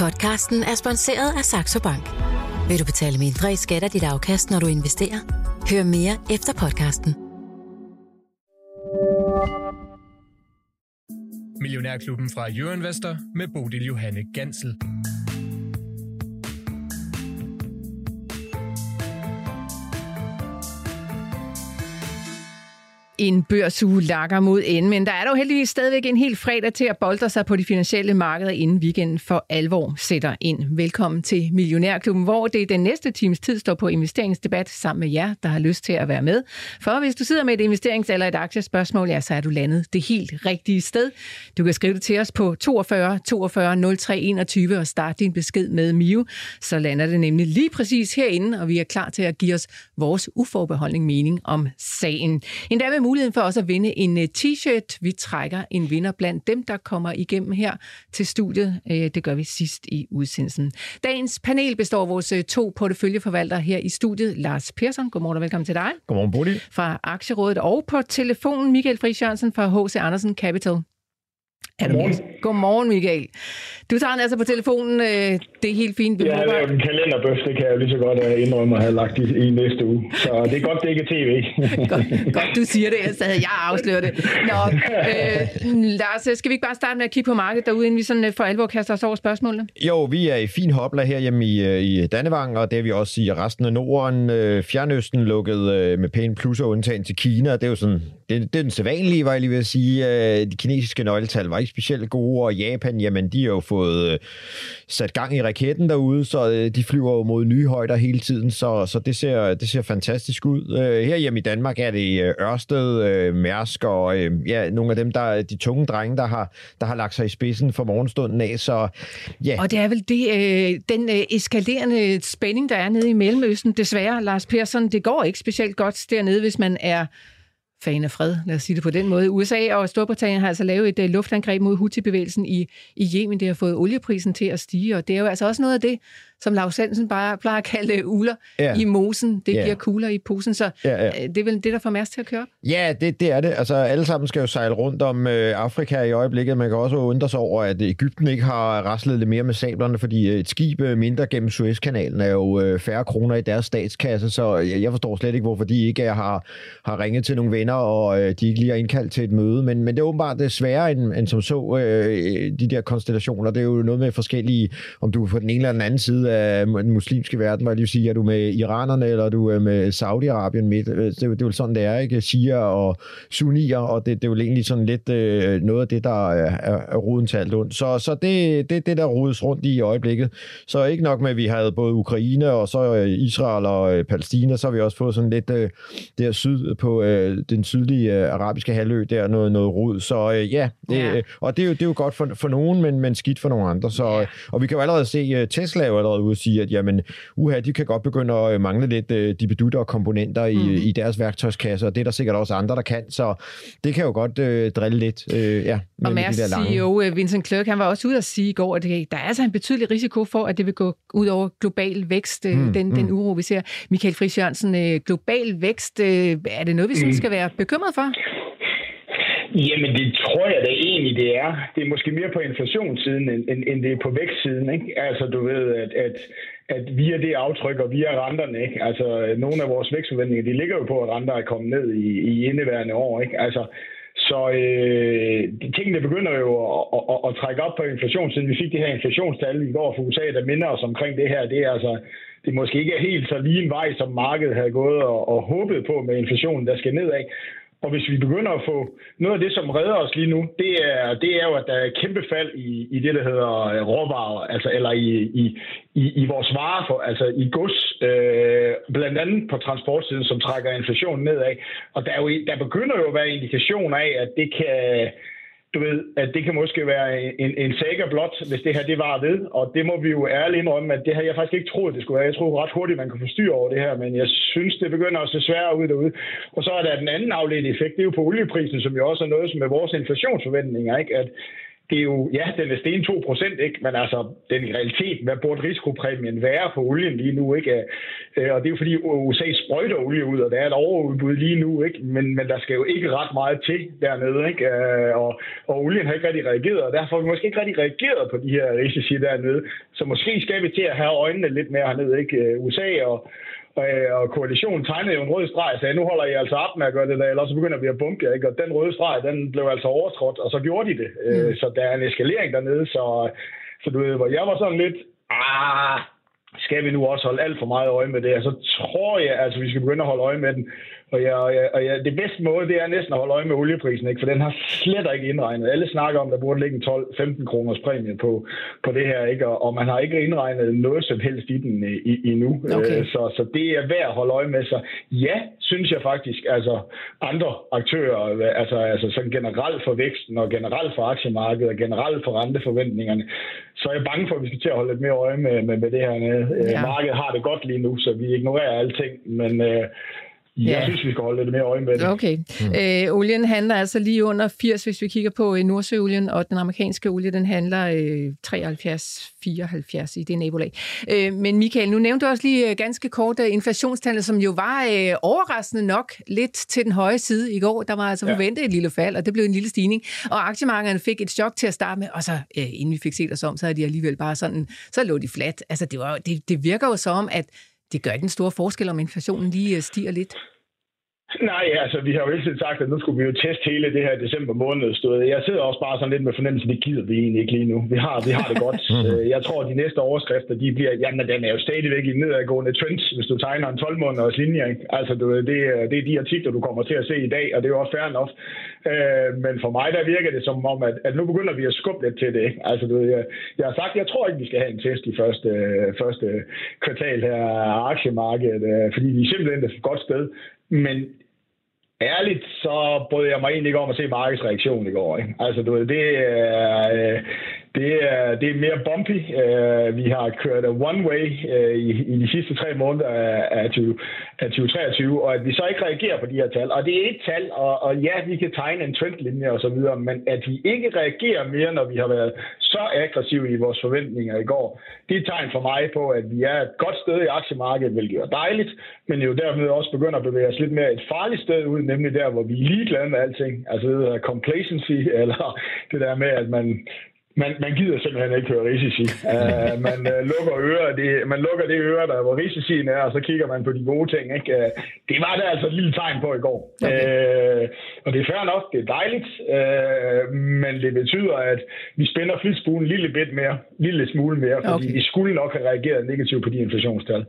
Podcasten er sponsoreret af Saxo Bank. Vil du betale mindre i skat af dit afkast, når du investerer? Hør mere efter podcasten. Millionærklubben fra Jørgen med Bodil Johanne Gansel. En børsuge lakker mod enden, men der er dog heldigvis stadigvæk en hel fredag til at bolde sig på de finansielle markeder, inden weekenden for alvor sætter ind. Velkommen til Millionærklubben, hvor det den næste times tid står på investeringsdebat sammen med jer, der har lyst til at være med. For hvis du sidder med et investerings- eller et aktiespørgsmål, ja, så er du landet det helt rigtige sted. Du kan skrive det til os på 42 42 03 21 og starte din besked med Mio. Så lander det nemlig lige præcis herinde, og vi er klar til at give os vores uforbeholdning mening om sagen. Endda med muligheden for også at vinde en øh, t-shirt. Vi trækker en vinder blandt dem, der kommer igennem her til studiet. Øh, det gør vi sidst i udsendelsen. Dagens panel består af vores øh, to porteføljeforvaltere her i studiet. Lars Persson, godmorgen og velkommen til dig. Godmorgen, Bodil. Fra Aktierådet og på telefonen Michael Friis Jørgensen fra H.C. Andersen Capital. Godmorgen. Godmorgen, Michael. Du tager den altså på telefonen. Øh, det er helt fint. Vi jeg har lavet en kalenderbøf, det kan jeg lige så godt øh, indrømme at have lagt i, i næste uge. Så det er godt, det ikke er tv. godt, godt, du siger det, så havde jeg afsløret det. Nå, øh, Lars, skal vi ikke bare starte med at kigge på markedet derude, inden vi sådan øh, for alvor kaster os over spørgsmålene? Jo, vi er i fin hopla her hjemme i, i Dannevang, og det er vi også i resten af Norden. Fjernøsten lukket med pæne plusser undtagen til Kina. Det er jo sådan, det, det er den sædvanlige, var jeg lige ved at sige. De kinesiske nøgletal var ikke specielt gode, og Japan, jamen, de har jo fået fået øh, sat gang i raketten derude, så øh, de flyver jo mod nye højder hele tiden, så, så det, ser, det ser fantastisk ud. Øh, her hjemme i Danmark er det Ørsted, Mærsk og ja, nogle af dem, der de tunge drenge, der har, der har lagt sig i spidsen for morgenstunden af, så ja. Og det er vel det, den eskalerende spænding, der er nede i Mellemøsten, desværre, Lars Persson, det går ikke specielt godt dernede, hvis man er fan af fred, lad os sige det på den måde. USA og Storbritannien har altså lavet et øh, luftangreb mod Houthi-bevægelsen i, i Yemen. Det har fået olieprisen til at stige, og det er jo altså også noget af det, som Lars Hansen bare plejer at kalde uler ja. i mosen. Det ja. giver kugler i posen, så ja, ja. Øh, det er vel det, der får Mærsk til at køre op? Ja, det, det er det. Altså, alle sammen skal jo sejle rundt om øh, Afrika i øjeblikket. Man kan også undre sig over, at Ægypten ikke har raslet lidt mere med sablerne, fordi et skib øh, mindre gennem Suezkanalen er jo øh, færre kroner i deres statskasse, så jeg, jeg forstår slet ikke, hvorfor de ikke har, har ringet til nogle venner, og øh, de ikke lige har indkaldt til et møde. Men, men det er åbenbart det sværere end, end som så, øh, de der konstellationer. Det er jo noget med forskellige, om du er på den ene eller den anden side af den muslimske verden, hvor jeg lige sige, er du med iranerne, eller er du er med Saudi-Arabien midt? Det, det, det er jo sådan, det er, ikke? Shia og sunnier, og det, det er jo egentlig sådan lidt øh, noget af det, der er, er, er roden til alt ondt. Så, så det, det det, der rodes rundt i øjeblikket. Så ikke nok med, at vi havde både Ukraine, og så øh, Israel og øh, Palæstina, så har vi også fået sådan lidt øh, der syd på øh, den sydlige øh, arabiske halvø, der noget, noget rod. Så øh, ja, det, ja. Øh, og det er, jo, det er jo godt for, for nogen, men, men skidt for nogle andre. Så, ja. Og vi kan jo allerede se, uh, Tesla er jo allerede ude at sige, at jamen, uha, de kan godt begynde at øh, mangle lidt uh, de bedutter og komponenter i, mm. i deres værktøjskasse, og det er der sikkert også andre, der kan, så det kan jo godt uh, drille lidt. Uh, ja, og Mærs de CEO Vincent Clerk, han var også ude at sige i går, at det, der er altså en betydelig risiko for, at det vil gå ud over global vækst, mm. den, mm. den uro, vi ser. Michael Friis Jørgensen, global vækst, er det noget, vi mm. skal være bekymret for? Jamen, det tror jeg da egentlig, det er. Det er måske mere på inflationssiden, end, end, end det er på vækstsiden. Ikke? Altså, du ved, at, at, at via det aftryk og via renterne, ikke? altså nogle af vores vækstforventninger, de ligger jo på, at renter er kommet ned i, i indeværende år. Ikke? Altså, så øh, de tingene begynder jo at, at, at, at trække op på inflationssiden. Vi fik det her inflationstal i går fra USA, der minder os omkring det her. Det er altså det måske ikke er helt så lige en vej, som markedet havde gået og, og håbet på med inflationen, der skal nedad. Og hvis vi begynder at få noget af det, som redder os lige nu, det er, det er jo, at der er kæmpe fald i, i det, der hedder øh, råvarer, altså, eller i, i, i, i vores varer, for, altså i gods, øh, blandt andet på transportsiden, som trækker inflationen nedad. Og der, er jo, der begynder jo at være indikationer af, at det kan, du ved, at det kan måske være en, en saga blot, hvis det her det var ved. Og det må vi jo ærligt indrømme, at det her jeg faktisk ikke troet, det skulle være. Jeg troede ret hurtigt, man kunne få styr over det her, men jeg synes, det begynder at se sværere ud derude. Og så er der den anden afledte effekt, det er jo på olieprisen, som jo også er noget, som med vores inflationsforventninger, ikke? At, det er jo, ja, den er sten 2 procent, ikke? Men altså, den i realiteten, hvad burde risikopræmien være på olien lige nu, ikke? Øh, og det er jo fordi USA sprøjter olie ud, og der er et overudbud lige nu, ikke? Men, men der skal jo ikke ret meget til dernede, ikke? Øh, og, og olien har ikke rigtig reageret, og derfor har vi måske ikke rigtig reageret på de her risici dernede. Så måske skal vi til at have øjnene lidt mere hernede, ikke? Øh, USA og, og koalitionen tegnede jo en rød streg og sagde, nu holder I altså op med at gøre det der, eller så begynder vi at bunke. Ikke? Og den røde streg, den blev altså overtrådt, og så gjorde de det. Mm. Så der er en eskalering dernede, så, så du ved, hvor jeg var sådan lidt, ah, skal vi nu også holde alt for meget øje med det? Og så tror jeg, altså vi skal begynde at holde øje med den. Og, ja, og, ja, og ja, det bedste måde, det er næsten at holde øje med olieprisen, ikke? for den har slet ikke indregnet. Alle snakker om, at der burde ligge en 12-15 kroners præmie på, på det her, ikke? Og, og man har ikke indregnet noget som helst i den øh, i, endnu. Okay. Øh, så, så det er værd at holde øje med. Så ja, synes jeg faktisk, altså andre aktører, altså, altså sådan generelt for væksten og generelt for aktiemarkedet og generelt for renteforventningerne, så er jeg bange for, at vi skal til at holde lidt mere øje med, med, med det her. Øh, ja. Markedet har det godt lige nu, så vi ignorerer alting, men øh, jeg ja. synes, vi skal holde lidt mere øje med det. Okay. Mm. Øh, olien handler altså lige under 80, hvis vi kigger på øh, Nordsøolien, og den amerikanske olie, den handler øh, 73-74 i det nabolag. Øh, men Michael, nu nævnte du også lige øh, ganske kort øh, inflationstallet, som jo var øh, overraskende nok lidt til den høje side i går. Der var altså ja. forventet et lille fald, og det blev en lille stigning. Og aktiemarkederne fik et chok til at starte med, og så øh, inden vi fik set os om, så er de alligevel bare sådan, så lå de flat. Altså det, var, det, det virker jo som, at det gør ikke en stor forskel, om inflationen lige øh, stiger lidt. Nej, altså vi har jo hele tiden sagt, at nu skulle vi jo teste hele det her december måned. Stod. Jeg sidder også bare sådan lidt med fornemmelse, at det gider vi egentlig ikke lige nu. Vi har, vi har det godt. Øh, jeg tror, at de næste overskrifter, de bliver, jamen den er jo stadigvæk i nedadgående trend, hvis du tegner en 12 måneders linje. Ikke? Altså du, det, det er de artikler, du kommer til at se i dag, og det er jo også fair nok. Øh, men for mig, der virker det som om, at, at nu begynder vi at skubbe lidt til det. Ikke? Altså du, jeg, jeg har sagt, jeg tror ikke, vi skal have en test i første, første kvartal her af aktiemarkedet, øh, fordi vi er simpelthen et godt sted. Men ærligt, så brød jeg mig egentlig ikke om at se Markets reaktion i går. Ikke? Altså, du ved, det er... Øh, det er, det er mere bumpy. Uh, vi har kørt one way uh, i, i de sidste tre måneder af, 20, af 2023, og at vi så ikke reagerer på de her tal. Og det er et tal, og, og ja, vi kan tegne en trendlinje og så videre, men at vi ikke reagerer mere, når vi har været så aggressive i vores forventninger i går, det er et tegn for mig på, at vi er et godt sted i aktiemarkedet, hvilket er dejligt, men jo dermed også begynder at bevæge os lidt mere et farligt sted ud, nemlig der, hvor vi er ligeglade med alting. Altså det der complacency, eller det der med, at man man, man gider simpelthen ikke høre risici. Uh, man uh, lukker ører, det, man lukker det øre, der hvor risicien er, og så kigger man på de gode ting. Ikke? Uh, det var der altså et lille tegn på i går. Okay. Uh, og det er fair nok, det er dejligt, uh, men det betyder, at vi spænder flitsbuen en lille bit mere, lille smule mere, fordi okay. vi skulle nok have reageret negativt på de inflationstal.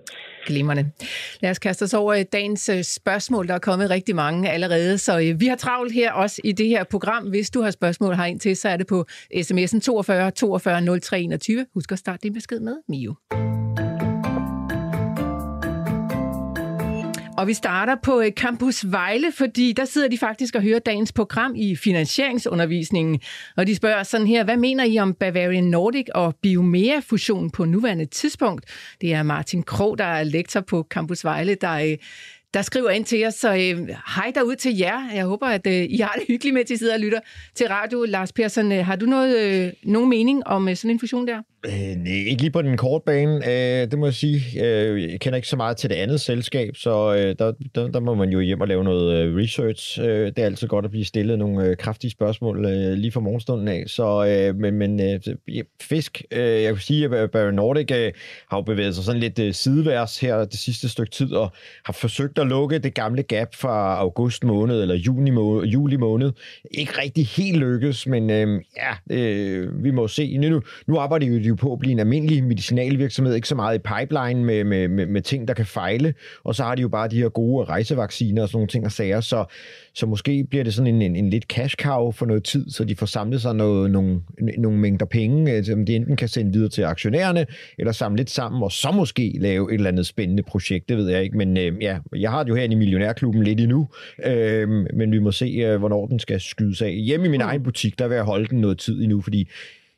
Glimrende. Lad os kaste os over dagens øh, spørgsmål. Der er kommet rigtig mange allerede, så øh, vi har travlt her også i det her program. Hvis du har spørgsmål ind til, så er det på sms'en 42 42 03 21. Husk at starte din besked med Mio. Og vi starter på øh, Campus Vejle, fordi der sidder de faktisk og hører dagens program i finansieringsundervisningen. Og de spørger sådan her, hvad mener I om Bavarian Nordic og Biomea-fusion på nuværende tidspunkt? Det er Martin Krog, der er lektor på Campus Vejle, der øh, der skriver ind til os. Så øh, hej derud til jer. Jeg håber, at øh, I har det hyggeligt med, at I sidder og lytter til radio. Lars Persson, øh, har du noget, øh, nogen mening om øh, sådan en fusion der? Øh, nej, ikke lige på den korte bane, øh, det må jeg sige. Øh, jeg kender ikke så meget til det andet selskab, så øh, der, der, der må man jo hjem og lave noget øh, research. Øh, det er altid godt at blive stillet nogle øh, kraftige spørgsmål øh, lige fra morgenstunden af. Så, øh, men, men øh, fisk, øh, jeg kan sige, at Barry Nordic øh, har jo bevæget sig sådan lidt øh, sideværs her det sidste stykke tid, og har forsøgt at lukke det gamle gap fra august måned, eller juni måned, juli måned. Ikke rigtig helt lykkes, men øh, ja, øh, vi må se. Nu, nu arbejder de jo på at blive en almindelig medicinalvirksomhed, ikke så meget i pipeline med, med, med, med ting, der kan fejle, og så har de jo bare de her gode rejsevacciner og sådan nogle ting og sager, så, så måske bliver det sådan en, en, en lidt cash cow for noget tid, så de får samlet sig noget, nogle, nogle mængder penge, øh, som de enten kan sende videre til aktionærerne, eller samle lidt sammen, og så måske lave et eller andet spændende projekt, det ved jeg ikke, men øh, ja, jeg har det jo her i Millionærklubben lidt endnu, øh, men vi må se, øh, hvornår den skal skydes af. Hjemme i min mm. egen butik, der vil jeg holde den noget tid endnu, fordi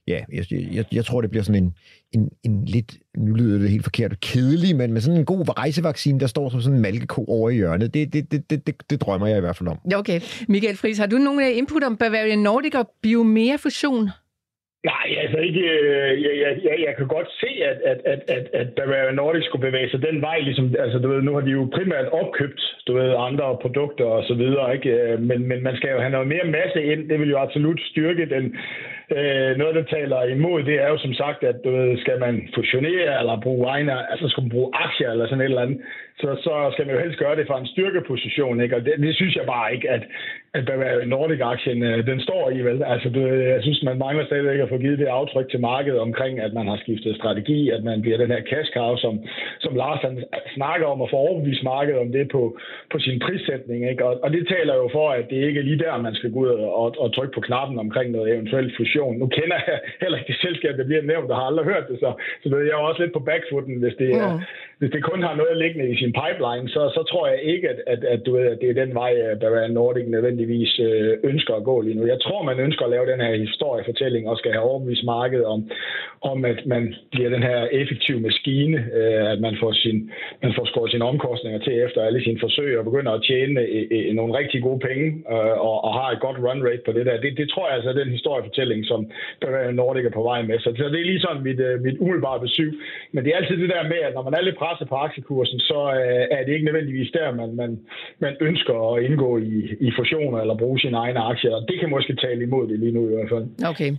ja, jeg, jeg, jeg tror, det bliver sådan en, en, en lidt, nu lyder det helt forkert, kedelig, men med sådan en god rejsevaccine, der står som sådan en malkeko over i hjørnet. Det, det, det, det, det, det drømmer jeg i hvert fald om. Okay. Michael Friis, har du nogen input om Bavarian Nordic og Biomea-fusion? Nej, altså ikke. Øh, jeg, jeg, jeg, jeg kan godt se, at, at, at, at, at Bavaria Nordic skulle bevæge sig den vej. Ligesom, altså, du ved, nu har de jo primært opkøbt du ved, andre produkter og så videre. Ikke? Øh, men, men man skal jo have noget mere masse ind. Det vil jo absolut styrke den. Øh, noget, der taler imod, det er jo som sagt, at du ved, skal man fusionere eller bruge egne, altså skal man bruge aktier eller sådan et eller andet, så, så skal man jo helst gøre det fra en styrkeposition. Ikke? Og det, det synes jeg bare ikke, at, at Nordic-aktien øh, den står i. Vel? Altså, det, øh, jeg synes, man mangler stadigvæk at få givet det aftryk til markedet omkring, at man har skiftet strategi, at man bliver den her cash cow, som, som Lars han snakker om, at få overbevist markedet om det på, på sin prissætning. Ikke? Og, og det taler jo for, at det ikke er lige der, man skal gå ud og, og trykke på knappen omkring noget eventuelt fusion. Nu kender jeg heller ikke det selskab, der bliver nævnt, og har aldrig hørt det, så, så ved jeg også lidt på backfooten, hvis det, er. Mm hvis det kun har noget liggende i sin pipeline, så, så tror jeg ikke, at, at, at, du ved, at det er den vej, øh, Bavarian Nordic nødvendigvis øh, ønsker at gå lige nu. Jeg tror, man ønsker at lave den her historiefortælling og skal have overbevist markedet om, om at man bliver den her effektive maskine, øh, at man får, sin, man får skåret sine omkostninger til efter alle sine forsøg og begynder at tjene nogle rigtig gode penge og, og har et godt run rate på det der. Det, det tror jeg altså er den historiefortælling, som Nordic er på vej med. Så, så det er lige sådan mit, mit umiddelbare besøg. Men det er altid det der med, at når man er lidt presset på aktiekursen, så øh, er det ikke nødvendigvis der, man, man, man ønsker at indgå i, i fusioner eller bruge sine egne aktier. Det kan måske tale imod det lige nu i hvert fald. Okay,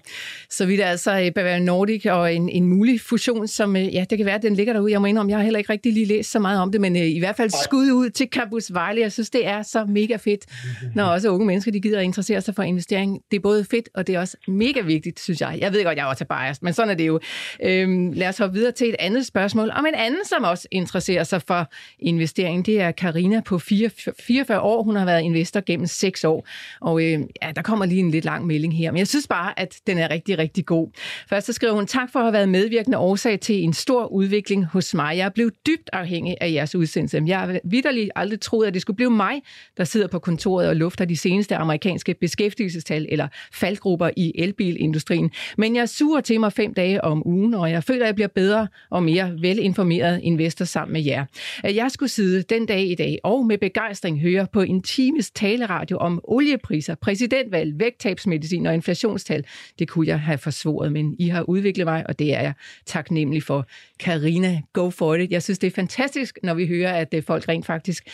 så vi er altså Bavaria Nordic og en, en mulig fusion, som øh, ja, det kan være, at den ligger derude. Jeg må indrømme, jeg har heller ikke rigtig lige læst så meget om det, men øh, i hvert fald skud ud til Campus Vejle. Jeg synes, det er så mega fedt, når også unge mennesker de gider at interessere sig for investering. Det er både fedt, og det er også mega vigtigt, synes jeg. Jeg ved godt, jeg er også biased, men sådan er det jo. Øhm, lad os hoppe videre til et andet spørgsmål om en anden, som også interesserer sig for investering. Det er Karina på 44 år. Hun har været investor gennem 6 år. Og øh, ja, der kommer lige en lidt lang melding her, men jeg synes bare, at den er rigtig, rigtig god. Først så skriver hun, tak for at have været medvirkende årsag til en stor udvikling hos mig. Jeg blev dybt afhængig af jeres udsendelse. Jeg har vidderligt aldrig troet, at det skulle blive mig, der sidder på kontoret og lufter de seneste amerikanske beskæftigelsestal eller faldgrupper i elbilindustrien. Men jeg suger til mig fem dage om ugen, og jeg føler, at jeg bliver bedre og mere velinformeret investor sammen med jer. Jeg skulle sidde den dag i dag og med begejstring høre på en times taleradio om oliepriser, præsidentvalg, vægttabsmedicin og inflationstal, det kunne jeg have forsvoret, men I har udviklet mig, og det er jeg taknemmelig for. Karina, go for it. Jeg synes, det er fantastisk, når vi hører, at øh, folk rent faktisk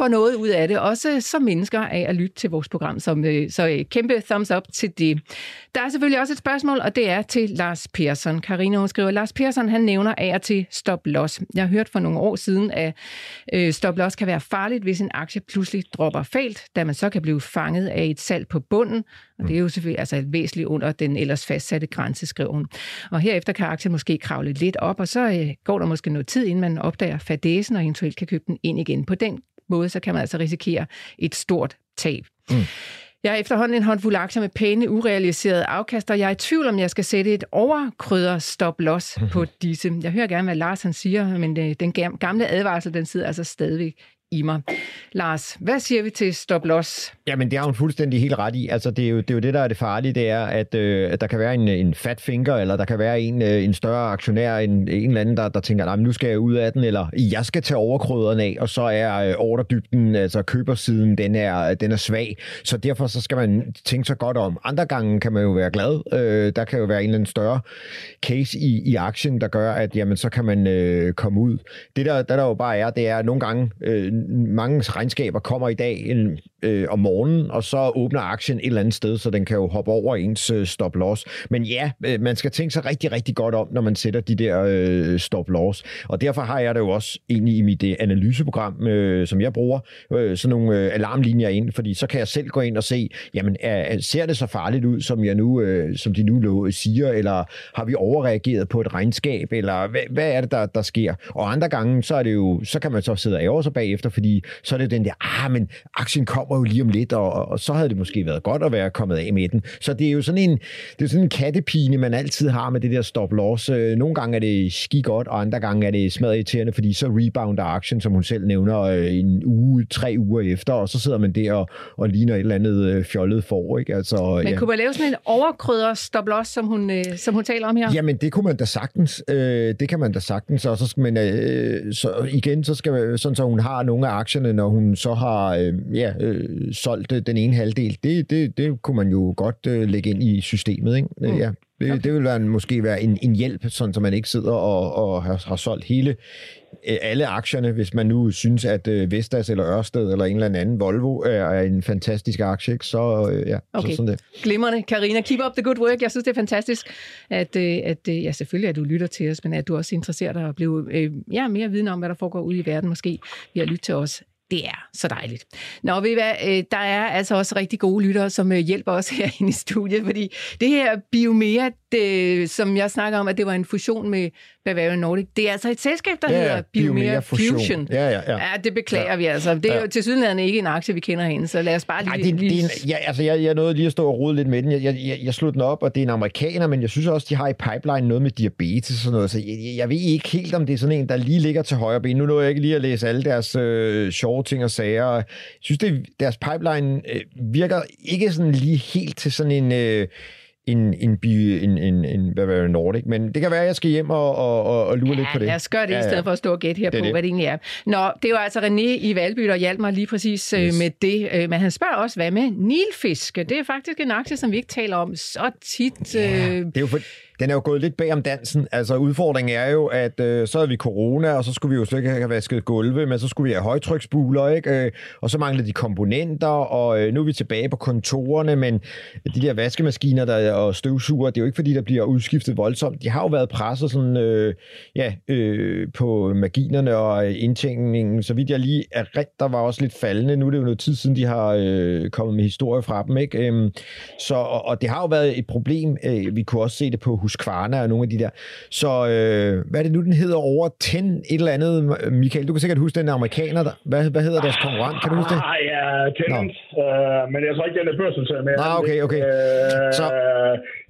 får noget ud af det, også som mennesker af at lytte til vores program. Som, øh, så øh, kæmpe thumbs up til det. Der er selvfølgelig også et spørgsmål, og det er til Lars Persson. Karina hun skriver, Lars Persson han nævner af og til stop loss. Jeg har hørt for nogle år siden, at øh, stop loss kan være farligt, hvis en aktie pludselig dropper falt, da man så kan blive fanget af et salg på bunden. Og det er jo selvfølgelig altså væsentligt under den ellers fastsatte grænse, skriver hun. Og herefter kan aktien måske kravle lidt op, og så øh, går der måske noget tid, inden man opdager fadesen og eventuelt kan købe den ind igen. På den måde, så kan man altså risikere et stort tab. Mm. Jeg har efterhånden en håndfuld aktier med pæne, urealiserede afkast, og jeg er i tvivl om, jeg skal sætte et overkrydder stop-loss på disse. Jeg hører gerne, hvad Lars han siger, men øh, den gamle advarsel, den sidder altså stadigvæk i mig. Lars, hvad siger vi til stop loss? Jamen, det har hun fuldstændig helt ret i. Altså, det er jo det, er jo det der er det farlige, det er, at, øh, at der kan være en, en fat finger, eller der kan være en, øh, en større aktionær, en, en eller anden, der, der tænker, nej, nu skal jeg ud af den, eller jeg skal tage overkrøderen af, og så er øh, orderdybden, altså købersiden, den er, den er svag. Så derfor så skal man tænke sig godt om. Andre gange kan man jo være glad. Øh, der kan jo være en eller anden større case i, i aktien, der gør, at jamen, så kan man øh, komme ud. Det der, der, der jo bare er, det er, at nogle gange øh, mange regnskaber kommer i dag en, øh, om morgenen, og så åbner aktien et eller andet sted, så den kan jo hoppe over ens øh, stop-loss. Men ja, øh, man skal tænke sig rigtig, rigtig godt om, når man sætter de der øh, stop-loss. Og derfor har jeg det jo også egentlig i mit øh, analyseprogram, øh, som jeg bruger, øh, sådan nogle øh, alarmlinjer ind, fordi så kan jeg selv gå ind og se, jamen er, ser det så farligt ud, som, jeg nu, øh, som de nu øh, siger, eller har vi overreageret på et regnskab, eller hvad, hvad er det, der, der sker? Og andre gange, så er det jo, så kan man så sidde og ære sig bagefter, fordi så er det den der, ah, men aktien kommer jo lige om lidt, og, og så havde det måske været godt at være kommet af med den. Så det er jo sådan en, det er sådan en kattepine, man altid har med det der stop-loss. Øh, nogle gange er det ski godt, og andre gange er det smadret irriterende, fordi så rebounder aktien, som hun selv nævner, øh, en uge, tre uger efter, og så sidder man der og, og ligner et eller andet øh, fjollet for. Ikke? Altså, men ja. kunne man lave sådan en overkrydder stop-loss, som hun, som hun taler om her? Jamen, det kunne man da sagtens. det kan man da sagtens. Og så, men så igen, så skal man, sådan så hun har nogle af aktierne, når hun så har øh, ja, øh, solgt den ene halvdel. Det, det, det kunne man jo godt øh, lægge ind i systemet. Ikke? Mm. Ja. Det, okay. det vil være, måske være en, en hjælp, sådan, så man ikke sidder og, og har, har solgt hele øh, alle aktierne, hvis man nu synes, at øh, Vestas eller Ørsted eller en eller anden Volvo er en fantastisk aktie, ikke? så øh, ja, okay. så sådan det. Glimrende. Karina, keep up the good work. Jeg synes, det er fantastisk, at, at ja, selvfølgelig at du lytter til os, men at du også interesserer dig og blive øh, ja, mere viden om, hvad der foregår ude i verden måske, ved at lytte til os det er så dejligt. Nå, ved I hvad, øh, der er altså også rigtig gode lyttere, som øh, hjælper os herinde i studiet, fordi det her Biomea, det, øh, som jeg snakker om, at det var en fusion med Bavarian Nordic, det er altså et selskab, der ja, hedder Biomea, Biomea Fusion. Fusion. Ja, ja, ja. ja, det beklager ja. vi altså. Det er ja. jo til sydenheden ikke en aktie, vi kender herinde, så lad os bare lige... Ej, det, lige... Det en, ja, altså, jeg, jeg nåede lige at stå og rode lidt med den. Jeg, jeg, jeg, jeg slog den op, og det er en amerikaner, men jeg synes også, de har i pipeline noget med diabetes og sådan noget, så jeg, jeg ved ikke helt, om det er sådan en, der lige ligger til højre ben. Nu nåede jeg ikke lige at læse alle deres øh, sjove ting og sager. Jeg synes, det, deres pipeline øh, virker ikke sådan lige helt til sådan en... Øh, en, en, by, en, en, en hvad var det, Nordic. Men det kan være, at jeg skal hjem og, og, og lure ja, lidt på det. lad os gøre det, ja, ja. i stedet for at stå og gætte her det på, det. hvad det egentlig er. Nå, det var altså René i Valby, der hjalp mig lige præcis øh, yes. med det. Øh, men han spørger også, hvad med nilfisk? Det er faktisk en aktie, som vi ikke taler om så tit. Ja, det er jo for, den er jo gået lidt bag om dansen. Altså udfordringen er jo, at øh, så havde vi corona, og så skulle vi jo slet ikke have vasket gulve, men så skulle vi have højtryksbuler, ikke? Øh, og så manglede de komponenter, og øh, nu er vi tilbage på kontorerne, men de der vaskemaskiner der, og støvsuger, det er jo ikke fordi, der bliver udskiftet voldsomt. De har jo været presset sådan, øh, ja, øh, på marginerne og øh, indtænkningen, så vidt jeg lige er ret, der var også lidt faldende. Nu er det jo noget tid siden, de har øh, kommet med historie fra dem, ikke? Øh, så, og, og det har jo været et problem. Øh, vi kunne også se det på Husqvarna og nogle af de der. Så øh, hvad er det nu, den hedder over 10 et eller andet? Michael, du kan sikkert huske den amerikaner. Der. Hvad, hvad hedder deres konkurrent? Kan du huske det? Nej, ja, Tenant. Øh, men jeg tror ikke, den er børsnoteret med. Nej, okay, okay. Øh, så...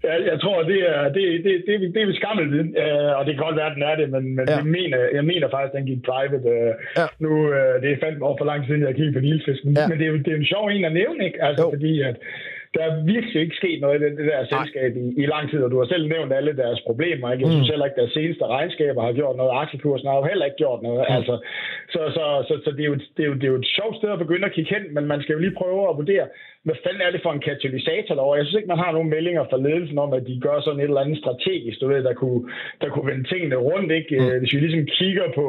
Jeg, jeg tror, det er, det, det, det, det, er vi skammel viden, øh, og det kan godt være, at den er det, men, men ja. jeg, mener, jeg mener faktisk, at den gik private. Øh, ja. Nu, øh, det er fandme over for lang tid siden, jeg kiggede på Nilfisk, men, ja. men det, er, det er en sjov en at nævne, ikke? Altså, jo. fordi at der er virkelig ikke sket noget i det, det der selskab i, i lang tid, og du har selv nævnt alle deres problemer. Ikke? Jeg synes mm. heller ikke, at deres seneste regnskaber har gjort noget. Aktiekursen har jo heller ikke gjort noget. Mm. Altså, så så, så, så det, er jo, det, er jo, det er jo et sjovt sted at begynde at kigge hen, men man skal jo lige prøve at vurdere, hvad fanden er det for en katalysator derovre? Jeg synes ikke, man har nogen meldinger fra ledelsen om, at de gør sådan et eller andet strategisk, du ved, der kunne, der kunne vende tingene rundt. Ikke? Mm. Hvis vi ligesom kigger på,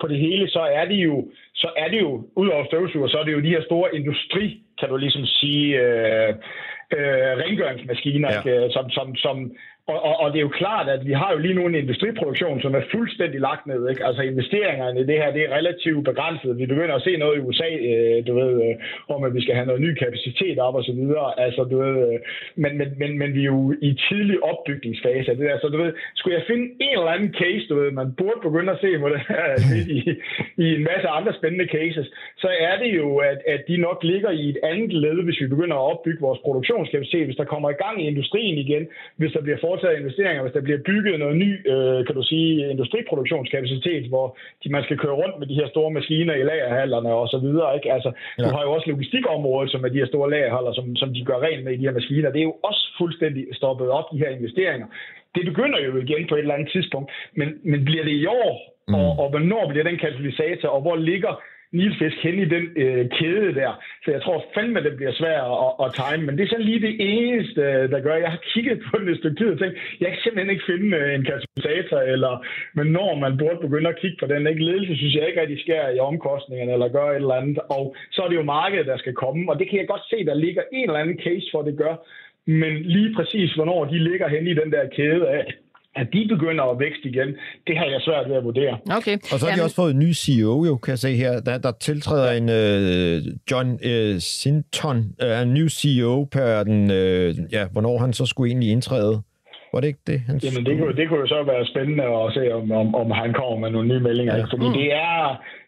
på det hele, så er det jo, så er det jo, udover støvsuger, så er det jo de her store industri, kan du ligesom sige, øh, øh, rengøringsmaskiner, ja. ikke? Som, som, som, og, og, og det er jo klart, at vi har jo lige nu en industriproduktion, som er fuldstændig lagt ned. Ikke? Altså investeringerne i det her, det er relativt begrænset. Vi begynder at se noget i USA, øh, du ved, øh, om at vi skal have noget ny kapacitet op og så videre. Altså, du ved, øh, men, men, men, men vi er jo i tidlig opbygningsfase af det der. Så du ved, skulle jeg finde en eller anden case, du ved, man burde begynde at se på det her i, i en masse andre spændende cases, så er det jo, at, at de nok ligger i et andet led, hvis vi begynder at opbygge vores produktionskapacitet, hvis der kommer i gang i industrien igen, hvis der bliver foretaget investeringer, hvis der bliver bygget noget ny, øh, kan du sige, industriproduktionskapacitet, hvor de, man skal køre rundt med de her store maskiner i lagerhallerne og så videre. Ikke? Altså, ja. Du har jo også logistikområdet, som er de her store lagerhaller, som, som de gør rent med i de her maskiner. Det er jo også fuldstændig stoppet op, de her investeringer. Det begynder jo igen på et eller andet tidspunkt, men, men bliver det i år, mm. og, og hvornår bliver den katalysator, og hvor ligger nilfisk hen i den øh, kæde der. Så jeg tror fandme, at det bliver svært at, at time. Men det er sådan lige det eneste, der gør. Jeg har kigget på den et stykke tid og tænkt, jeg kan simpelthen ikke finde øh, en katalysator, eller, men når man burde begynde at kigge på den. Ikke? Ledelse synes jeg ikke rigtig sker i omkostningerne, eller gør et eller andet. Og så er det jo markedet, der skal komme. Og det kan jeg godt se, der ligger en eller anden case for, det gør. Men lige præcis, hvornår de ligger hen i den der kæde af, at de begynder at vækste igen, det har jeg svært ved at vurdere. Okay. Og så har Jamen. de også fået en ny CEO, jo, kan jeg se her. Der, der tiltræder en uh, John uh, Sinton, uh, en ny CEO per den, uh, ja, hvornår han så skulle egentlig indtræde. Var det ikke det? Han Jamen, det kunne, det kunne jo så være spændende at se, om, om, om han kommer med nogle nye meldinger. Ja. Fordi mm. det er,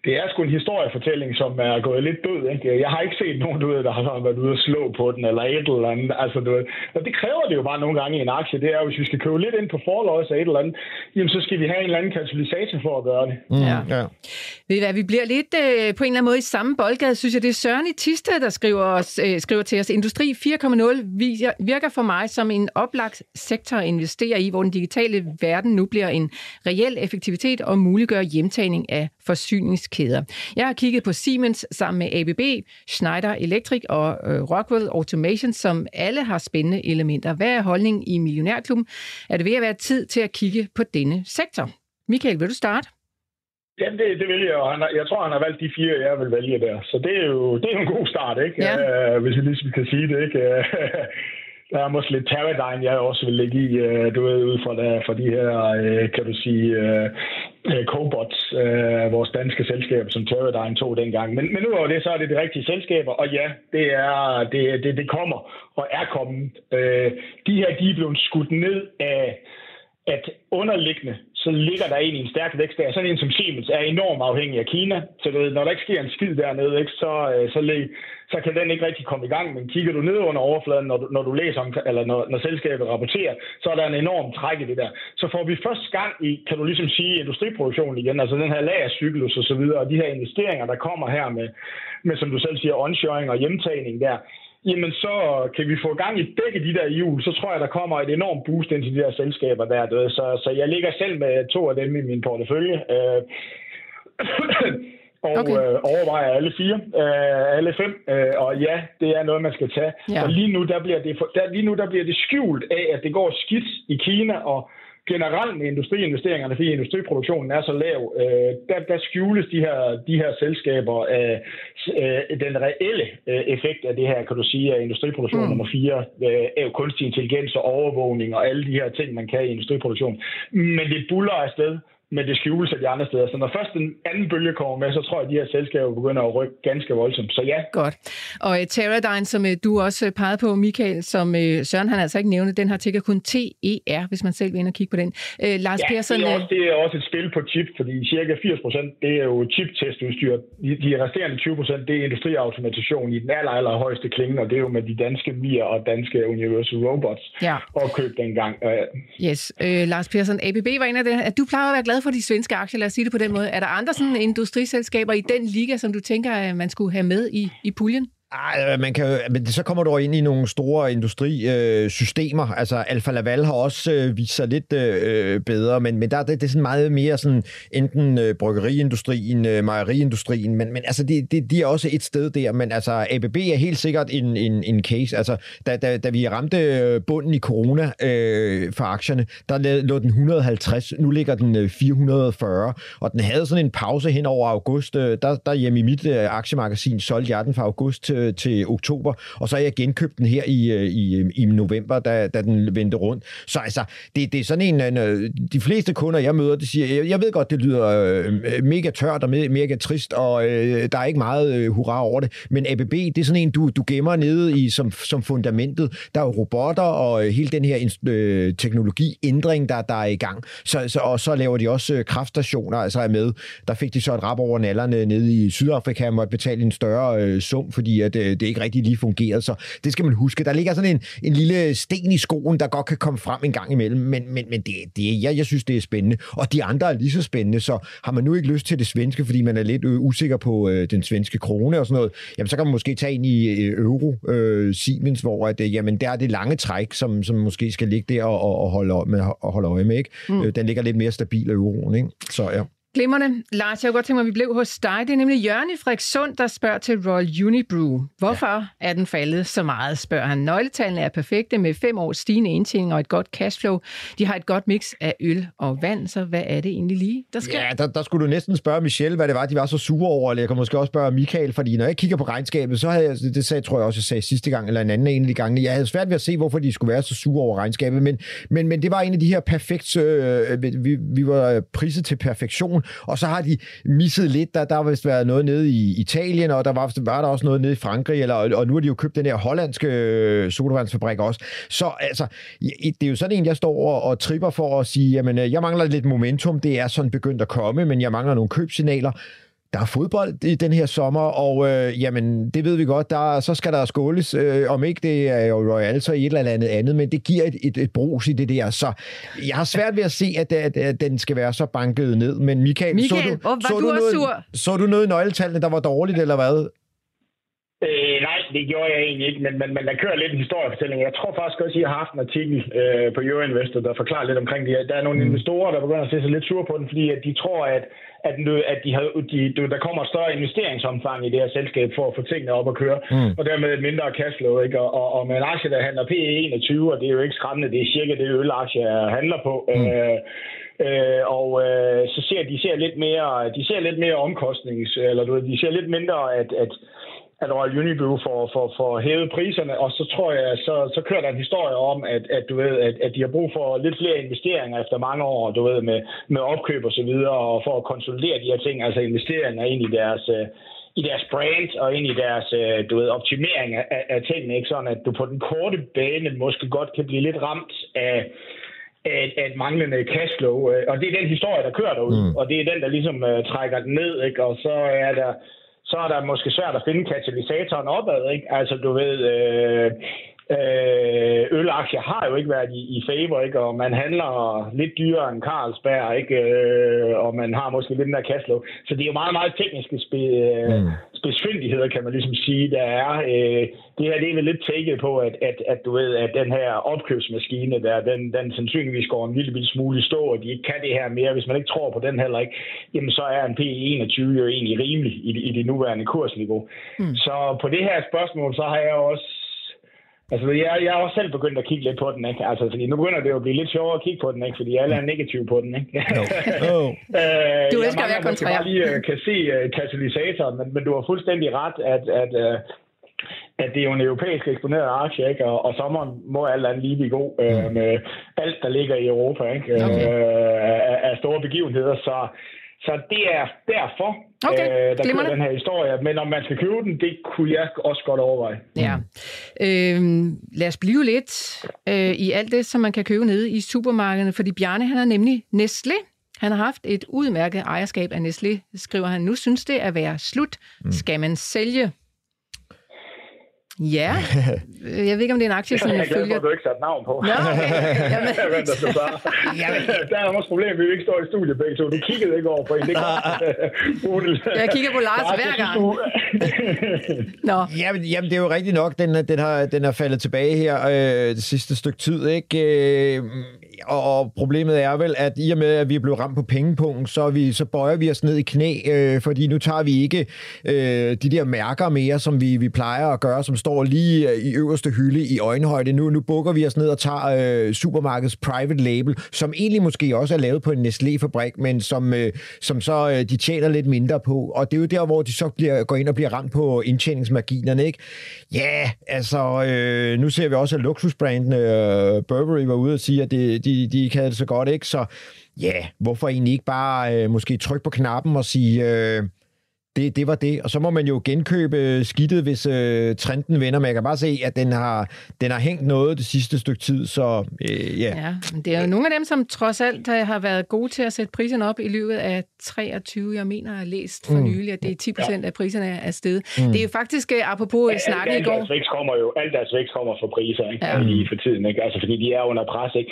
det er sgu en historiefortælling, som er gået lidt død. Ikke? Jeg har ikke set nogen, du ved, der har været ude og slå på den, eller et eller andet. Altså, du ved, og det kræver det jo bare nogle gange i en aktie. Det er hvis vi skal købe lidt ind på forløs af et eller andet, jamen, så skal vi have en eller anden katalysator for at gøre det. Mm, ja. ja. Ved I hvad, vi bliver lidt øh, på en eller anden måde i samme boldgade, synes jeg. Det er Søren i Tisted, der skriver, os, øh, skriver til os, Industri 4.0 virker for mig som en oplagt sektor investere i, hvor den digitale verden nu bliver en reel effektivitet og muliggør hjemtagning af forsyningskæder. Jeg har kigget på Siemens sammen med ABB, Schneider Electric og øh, Rockwell Automation, som alle har spændende elementer. Hvad er holdningen i Millionærklubben? Er det ved at være tid til at kigge på denne sektor? Michael, vil du starte? Ja, det, det vil jeg, og han har, jeg tror, han har valgt de fire, jeg vil vælge der. Så det er jo, det er en god start, ikke? Ja. Uh, hvis jeg ligesom kan sige det, ikke? Der er måske lidt Teradyne, jeg også vil lægge i, øh, du ved, ud fra, der, fra de her, øh, kan du sige, øh, Cobots, vores danske selskab, som Teradyne tog dengang. Men, men nu er det, så er det de rigtige selskaber, og ja, det, er, det, det, det kommer og er kommet. De her, de er blevet skudt ned af at underliggende, så ligger der en i en stærk vækst der. Sådan en som Siemens er enormt afhængig af Kina, så ved, når der ikke sker en skid dernede, ikke, så, øh, så kan den ikke rigtig komme i gang. Men kigger du ned under overfladen, når du, når du læser om, eller når, når selskabet rapporterer, så er der en enorm træk i det der. Så får vi først gang i, kan du ligesom sige, industriproduktionen igen, altså den her lagercyklus og så videre, og de her investeringer, der kommer her med, med som du selv siger, onshoring og hjemtagning der, jamen så kan vi få gang i begge de der hjul, så tror jeg, der kommer et enormt boost ind til de der selskaber der. Så, så jeg ligger selv med to af dem i min portefølje. Øh, og okay. øh, overvejer alle fire, øh, alle fem, øh, og ja, det er noget, man skal tage. Ja. Og lige nu, der bliver det, der, lige nu, der bliver det skjult af, at det går skidt i Kina, og generelt med industriinvesteringerne, fordi industriproduktionen er så lav, øh, der, der skjules de her, de her selskaber af øh, den reelle øh, effekt af det her, kan du sige, af industriproduktion mm. nummer 4, øh, kunstig intelligens og overvågning og alle de her ting, man kan i industriproduktion. Men det buller afsted men det skjules af de andre steder. Så når først den anden bølge kommer med, så tror jeg, at de her selskaber begynder at rykke ganske voldsomt. Så ja. Godt. Og uh, Teradyne, som uh, du også øh, pegede på, Michael, som uh, Søren han altså ikke nævnte, den har tigger kun TER, hvis man selv vil ind og kigge på den. Uh, Lars ja, Persson, det, er også, det er også et spil på chip, fordi cirka 80 procent, det er jo chip-testudstyr. De, de resterende 20 procent, det er industriautomation i den aller, aller højeste klinge, og det er jo med de danske MIR og danske Universal Robots ja. og køb dengang. Uh, yes. Uh, Lars Persson, ABB var en af det. At du plejer at være glad for de svenske aktier, lad os sige det på den måde. Er der andre sådan industriselskaber i den liga, som du tænker, man skulle have med i, i puljen? Ej, øh, man kan, men så kommer du ind i nogle store industrisystemer. Øh, altså Alfa Laval har også øh, vist sig lidt øh, bedre, men, men der det, det er sådan meget mere sådan enten øh, bryggeriindustrien, øh, mejeriindustrien, men, men altså det, det, de er også et sted der, men altså ABB er helt sikkert en, en, en case. Altså da, da, da vi ramte øh, bunden i corona øh, for aktierne, der lå den 150, nu ligger den øh, 440, og den havde sådan en pause hen over august. Øh, der, der hjemme i mit øh, aktiemagasin solgte jeg den fra august til øh, til oktober, og så har jeg genkøbt den her i, øh, i, øh, i november, da, da den vendte rundt. Så altså, det, det er sådan en, en, øh, de fleste kunder, jeg møder, de siger, jeg, jeg ved godt, det lyder øh, mega tørt og mega trist, og øh, der er ikke meget øh, hurra over det, men ABB, det er sådan en, du, du gemmer nede i som, som fundamentet. Der er jo robotter og øh, hele den her øh, teknologiændring, der, der er i gang. Så, så, og så laver de også øh, kraftstationer, altså er med. Der fik de så et rap over nallerne nede i Sydafrika, måtte betale en større øh, sum, fordi at øh, det ikke rigtig lige fungerede. Så det skal man huske. Der ligger sådan en, en lille sten i skoen, der godt kan komme frem en gang imellem, men, men, men det, det, jeg, jeg synes, det er spændende. Og de andre er lige så spændende, så har man nu ikke lyst til det svenske, fordi man er lidt øh, usikker på øh, den svenske krone og sådan noget, jamen så kan man måske tage ind i øh, euro øh, Siemens, hvor at, øh, jamen, der er det lange træk, som, som måske skal ligge der og, og, og holde, med, og holde øje med. Ikke? Mm. Øh, den ligger lidt mere stabil af euroen. Ikke? Så ja. Glimmerne. Lars, jeg kunne godt tænke mig, at vi blev hos dig. Det er nemlig Jørgen i Frederikssund, der spørger til Royal Unibrew. Hvorfor ja. er den faldet så meget, spørger han. Nøgletallene er perfekte med fem års stigende indtjening og et godt cashflow. De har et godt mix af øl og vand, så hvad er det egentlig lige, der sker? Ja, der, der skulle du næsten spørge Michelle, hvad det var, de var så sure over, eller jeg kan måske også spørge Michael, fordi når jeg kigger på regnskabet, så havde jeg, det sagde, tror jeg også, jeg sagde sidste gang, eller en anden en af de gange, jeg havde svært ved at se, hvorfor de skulle være så sure over regnskabet, men, men, men det var en af de her perfekt, øh, vi, vi var priset til perfektion, og så har de misset lidt. Der, der har vist været noget nede i Italien, og der var, var der også noget nede i Frankrig, eller, og nu har de jo købt den her hollandske øh, sodavandsfabrik også. Så altså, det er jo sådan en, jeg står og, og tripper for at sige, jamen, øh, jeg mangler lidt momentum, det er sådan begyndt at komme, men jeg mangler nogle købsignaler der er fodbold i den her sommer, og øh, jamen, det ved vi godt, der, så skal der skåles, øh, om ikke det er jo Royal, så i et eller andet andet, men det giver et, et, et brus i det der, så jeg har svært ved at se, at, at, at den skal være så banket ned, men Michael, Michael så du, var så, du, du noget, sur? så du noget i nøgletallene, der var dårligt, eller hvad? Øh, nej, det gjorde jeg egentlig ikke, men, men, men der kører lidt en historiefortælling. Jeg tror faktisk også, at I har haft en artikel øh, på Euroinvestor, der forklarer lidt omkring det. Der er nogle mm. investorer, der begynder at se sig lidt sur på den, fordi at de tror, at, at, at de har, de, der kommer et større investeringsomfang i det her selskab for at få tingene op at køre, mm. og dermed et mindre cashflow. Ikke? Og, og, og med en aktie, der handler PE 21, og det er jo ikke skræmmende, det er cirka det ølaktie handler på. Mm. Øh, Øh, og øh, så ser de ser lidt mere de ser lidt mere omkostnings eller du ved, de ser lidt mindre at, at at Royal Unibrew får, får, får hævet priserne, og så tror jeg, så, så kører der en historie om, at, at, du ved, at, at de har brug for lidt flere investeringer efter mange år, du ved, med, med opkøb og så videre, og for at konsolidere de her ting, altså investeringer ind i deres, øh, i deres brand og ind i deres øh, du ved, optimering af, af tingene, ikke? sådan at du på den korte bane måske godt kan blive lidt ramt af, af, af et manglende cashflow. Øh, og det er den historie, der kører derude, mm. og det er den, der ligesom uh, trækker den ned, ikke? og så er der så er der måske svært at finde katalysatoren opad. Ikke? Altså, du ved, øh, Øh, ølaktier har jo ikke været i, i favor, ikke? og man handler lidt dyrere end Carlsberg, ikke? Øh, og man har måske lidt mere cashflow. Så det er jo meget, meget tekniske spe, mm. spidsfindigheder, kan man ligesom sige, der er. Øh, det her det er vel lidt tækket på, at, at, at du ved, at den her opkøbsmaskine, der, den, den sandsynligvis går en lille smule i stå, og de ikke kan det her mere. Hvis man ikke tror på den heller ikke, jamen så er en P21 jo egentlig rimelig i, i det nuværende kursniveau. Mm. Så på det her spørgsmål, så har jeg også Altså, jeg, jeg er også selv begyndt at kigge lidt på den, ikke? Altså, fordi nu begynder det jo at blive lidt sjovere at kigge på den, ikke? Fordi alle er negative på den, ikke? No. No. øh, du elsker at være kontrær. Jeg lige uh, kan se uh, katalysatoren, men, men du har fuldstændig ret, at, at, uh, at det er jo en europæisk eksponeret aktie, ikke? Og, og sommeren må alt andet lige blive god uh, med alt, der ligger i Europa, ikke? Okay. Uh, af, af store begivenheder, så så det er derfor, okay. øh, der kører den her historie. Men om man skal købe den, det kunne jeg også godt overveje. Ja. Øh, lad os blive lidt øh, i alt det, som man kan købe nede i supermarkederne. Fordi Bjarne, han er nemlig Nestlé. Han har haft et udmærket ejerskab af Nestlé, skriver han. Nu synes det at være slut. Mm. Skal man sælge? Ja, jeg ved ikke, om det er en aktie, som jeg, jeg følger... Jeg er glad for, at du ikke sat navn på. Nå, okay. Jamen. Jamen. Der er også problem, at vi ikke står i studiet begge to. Du kiggede ikke over på en. Det jeg kigger på Lars hver gang. Nå. Jamen, jamen, det er jo rigtigt nok. Den, den, har, den har faldet tilbage her øh, det sidste stykke tid. Ikke? Øh, og problemet er vel, at i og med, at vi er blevet ramt på pengepunkten, så, vi, så bøjer vi os ned i knæ, øh, fordi nu tager vi ikke øh, de der mærker mere, som vi, vi plejer at gøre, som står lige øh, i øverste hylde i øjenhøjde. Nu, nu bukker vi os ned og tager øh, supermarkedets private label, som egentlig måske også er lavet på en Nestlé-fabrik, men som, øh, som så øh, de tjener lidt mindre på. Og det er jo der, hvor de så bliver, går ind og bliver ramt på indtjeningsmarginerne. Ikke? Ja, altså, øh, nu ser vi også, at luksusbrandene øh, Burberry var ude og sige, at det, de, de ikke havde det så godt, ikke? Så ja, hvorfor egentlig ikke bare øh, måske trykke på knappen og sige, øh, det, det var det. Og så må man jo genkøbe skidtet, hvis øh, trenden vender. Men jeg kan bare se, at den har, den har hængt noget det sidste stykke tid, så øh, ja. ja. Det er jo nogle af dem, som trods alt har været gode til at sætte priserne op i løbet af 23. Jeg mener, jeg har læst for mm. nylig, at det er 10 procent af priserne er sted. Mm. Det er jo faktisk, uh, apropos ja, snakke i går... Deres kommer jo, alt deres vækst kommer fra priser, ikke? Ja. Lige for tiden, ikke? Altså, fordi de er under pres, ikke?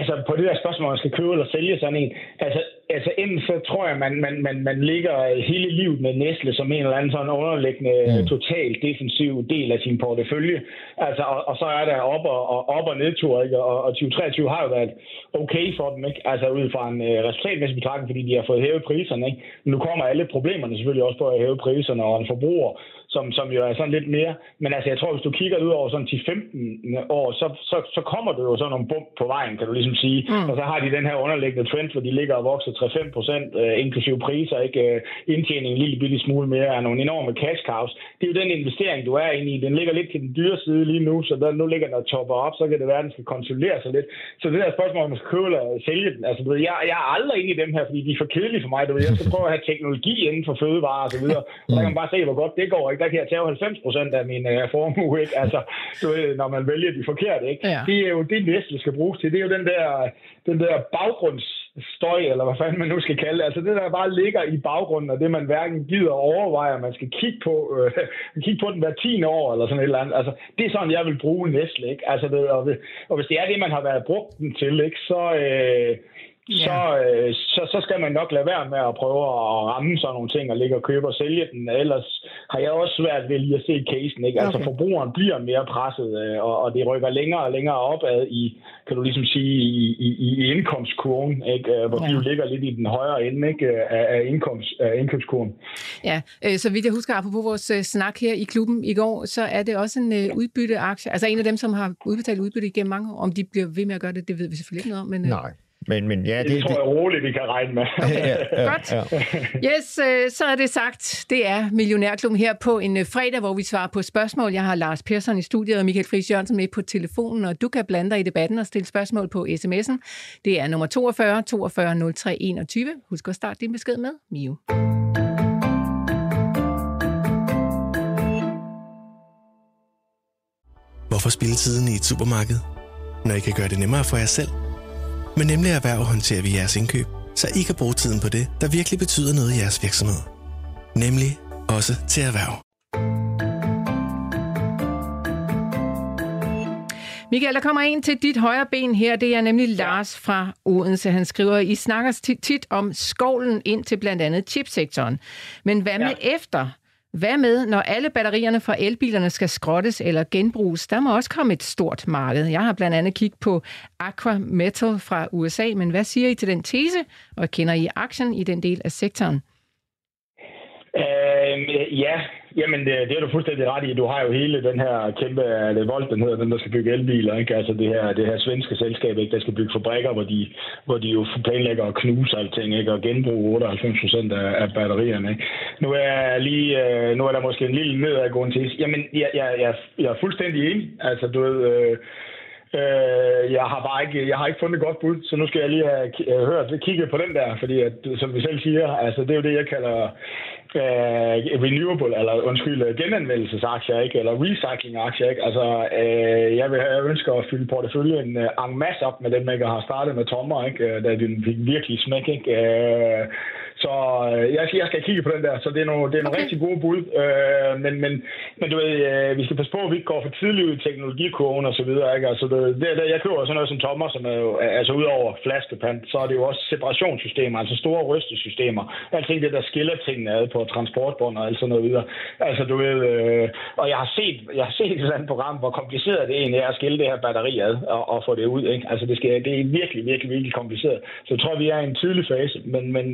Altså, på det der spørgsmål, man skal købe eller sælge sådan en, altså, altså enten så tror jeg, man, man, man, man ligger hele livet med Nestle som en eller anden sådan underliggende mm. totalt defensiv del af sin portefølje. Altså, og, og så er der op og, og, op og nedtur, ikke? Og, og 2023 har jo været okay for dem, ikke? Altså ud fra en uh, resultatmæssig betragtning, fordi de har fået hævet priserne, ikke? Men nu kommer alle problemerne selvfølgelig også på at hæve priserne, og en forbruger som, som jo er sådan lidt mere. Men altså, jeg tror, hvis du kigger ud over sådan 10-15 år, så, så, så kommer du jo sådan nogle bump på vejen, kan du ligesom sige. Mm. Og så har de den her underliggende trend, hvor de ligger og vokser 3-5 procent, øh, inklusive priser, ikke øh, indtjening en lille bitte smule mere, er nogle enorme cash cows. Det er jo den investering, du er inde i. Den ligger lidt til den dyre side lige nu, så der, nu ligger den og topper op, så kan det være, at den skal konsolidere sig lidt. Så det der spørgsmål, om man skal købe eller sælge den, altså, du ved, jeg, jeg er aldrig inde i dem her, fordi de er for kedelige for mig. Du ved, jeg skal prøve at have teknologi inden for fødevarer og så videre. Og der kan man bare se, hvor godt det går. Ikke? Der kan jeg tage 90 procent af min uh, formue, ikke? Altså, du ved, når man vælger de forkerte, ikke? Ja. Det er jo det næste, skal bruges til. Det er jo den der, den der baggrundsstøj, eller hvad fanden man nu skal kalde det. Altså det, der bare ligger i baggrunden, og det man hverken gider overveje, man skal kigge på, øh, kigge på den hver 10 år, eller sådan et eller andet. Altså, det er sådan, jeg vil bruge Nestle, ikke? Altså, det, og, og, hvis det er det, man har været brugt den til, ikke? Så, øh, så, øh, så, så skal man nok lade være med at prøve at ramme sådan nogle ting og ligge og købe og sælge den. Ellers har jeg også svært ved lige at se casen. Ikke? Altså okay. forbrugeren bliver mere presset, øh, og, og det rykker længere og længere opad i, kan du ligesom sige, i, i, i indkomstkurven, ikke? Øh, hvor ja. de jo ligger lidt i den højere ende ikke? Af, af, indkomst, af indkomstkurven. Ja, øh, så vidt jeg husker, apropos vores snak her i klubben i går, så er det også en udbytteaktie. Altså en af dem, som har udbetalt udbytte igennem mange år. Om de bliver ved med at gøre det, det ved vi selvfølgelig ikke noget om. Men, Nej. Men, men ja, det, det tror jeg roligt, vi kan regne med. ja, ja, Godt. Ja. Yes, øh, så er det sagt. Det er Millionærklubben her på en øh, fredag, hvor vi svarer på spørgsmål. Jeg har Lars Persson i studiet og Michael Friis Jørgensen med på telefonen, og du kan blande dig i debatten og stille spørgsmål på sms'en. Det er nummer 42 42 03 21. Husk at starte din besked med Mio. Hvorfor spille tiden i et supermarked, når I kan gøre det nemmere for jer selv? Men nemlig erhverv håndterer vi jeres indkøb, så I kan bruge tiden på det, der virkelig betyder noget i jeres virksomhed. Nemlig også til erhverv. Michael, der kommer en til dit højre ben her. Det er nemlig Lars fra Odense. Han skriver, I snakker tit om skovlen ind til blandt andet chipsektoren. Men hvad med ja. efter? Hvad med, når alle batterierne fra elbilerne skal skrottes eller genbruges? Der må også komme et stort marked. Jeg har blandt andet kigget på Aqua Metal fra USA, men hvad siger I til den tese, og kender I aktien i den del af sektoren? Øh, ja, Jamen, det, det er du fuldstændig ret i. Du har jo hele den her kæmpe øh, det Volt, den hedder, den der skal bygge elbiler, ikke? Altså det her, det her svenske selskab, ikke? Der skal bygge fabrikker, hvor de, hvor de jo planlægger at knuse alting, ikke? Og genbruge 98 procent af, af batterierne, ikke? Nu er lige, øh, nu er der måske en lille nedadgående til. Jamen, jeg, jeg, jeg, jeg er fuldstændig enig. Altså, du ved, øh, Øh, jeg har bare ikke, jeg har ikke fundet et godt bud, så nu skal jeg lige have øh, hørt, kigget på den der, fordi at, som vi selv siger, altså det er jo det, jeg kalder øh, renewable, eller undskyld, øh, genanvendelsesaktier, ikke? eller recycling-aktier. Ikke? Altså, øh, jeg, vil, jeg ønsker at fylde porteføljen øh, en masse op med dem, jeg har startet med tommer, ikke? Øh, da den fik virkelig smæk. Ikke? Øh, så øh, jeg, jeg skal kigge på den der, så det er nogle, det er nogle okay. rigtig gode bud. Øh, men, men, men du ved, øh, vi skal passe på, at vi ikke går for tidligt ud i teknologikurven og så videre. Ikke? Altså, det, det, det, jeg køber sådan noget som Thomas, som er jo, altså ud over flaskepant, så er det jo også separationssystemer, altså store rystesystemer. Alting det, der skiller tingene ad på transportbånd og alt sådan noget videre. Altså, du ved, øh, og jeg har set, jeg har set et eller andet program, hvor kompliceret det egentlig er at skille det her batteri ad og, og få det ud. Ikke? Altså, det, skal, det er virkelig, virkelig, virkelig kompliceret. Så jeg tror, vi er i en tidlig fase, men, men,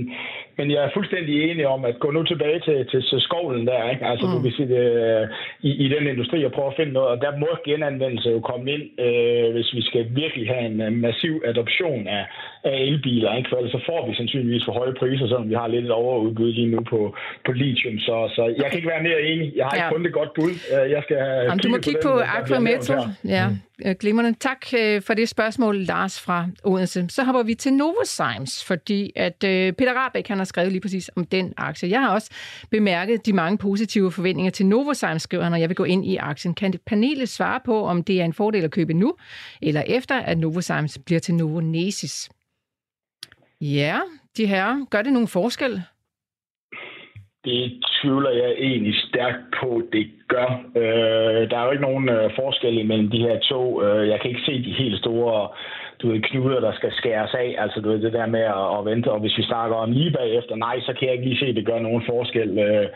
men jeg er fuldstændig enig om, at gå nu tilbage til, til, til skovlen der, ikke? altså mm. du kan sige det, øh, i, i den industri og prøve at finde noget, og der må genanvendelse jo komme ind, øh, hvis vi skal virkelig have en massiv adoption af, af elbiler, ikke? for ellers så får vi sandsynligvis for høje priser, selvom vi har lidt et overudbud lige nu på, på lithium, så, så jeg kan ikke være mere enig. Jeg har ja. ikke fundet et godt bud. Øh, jeg skal Jamen, du må kigge på, på Aqua Metal. Ja. Mm. Øh, glimrende. Tak øh, for det spørgsmål, Lars fra Odense. Så hopper vi til Novozymes, fordi at øh, Peter Rabeck han har skrevet lige præcis om den aktie. Jeg har også bemærket de mange positive forventninger til Novozymes, skriver han, og jeg vil gå ind i aktien. Kan det panelet svare på, om det er en fordel at købe nu, eller efter at Novozymes bliver til Novonesis? Ja, de her, gør det nogen forskel? Det tvivler jeg egentlig stærkt på, det gør. Øh, der er jo ikke nogen øh, forskel mellem de her to. Øh, jeg kan ikke se de helt store du ved, knuder, der skal skæres af. Altså, du ved, det der med at, at vente. Og hvis vi snakker om lige bagefter, nej, så kan jeg ikke lige se, at det gør nogen forskel. Øh,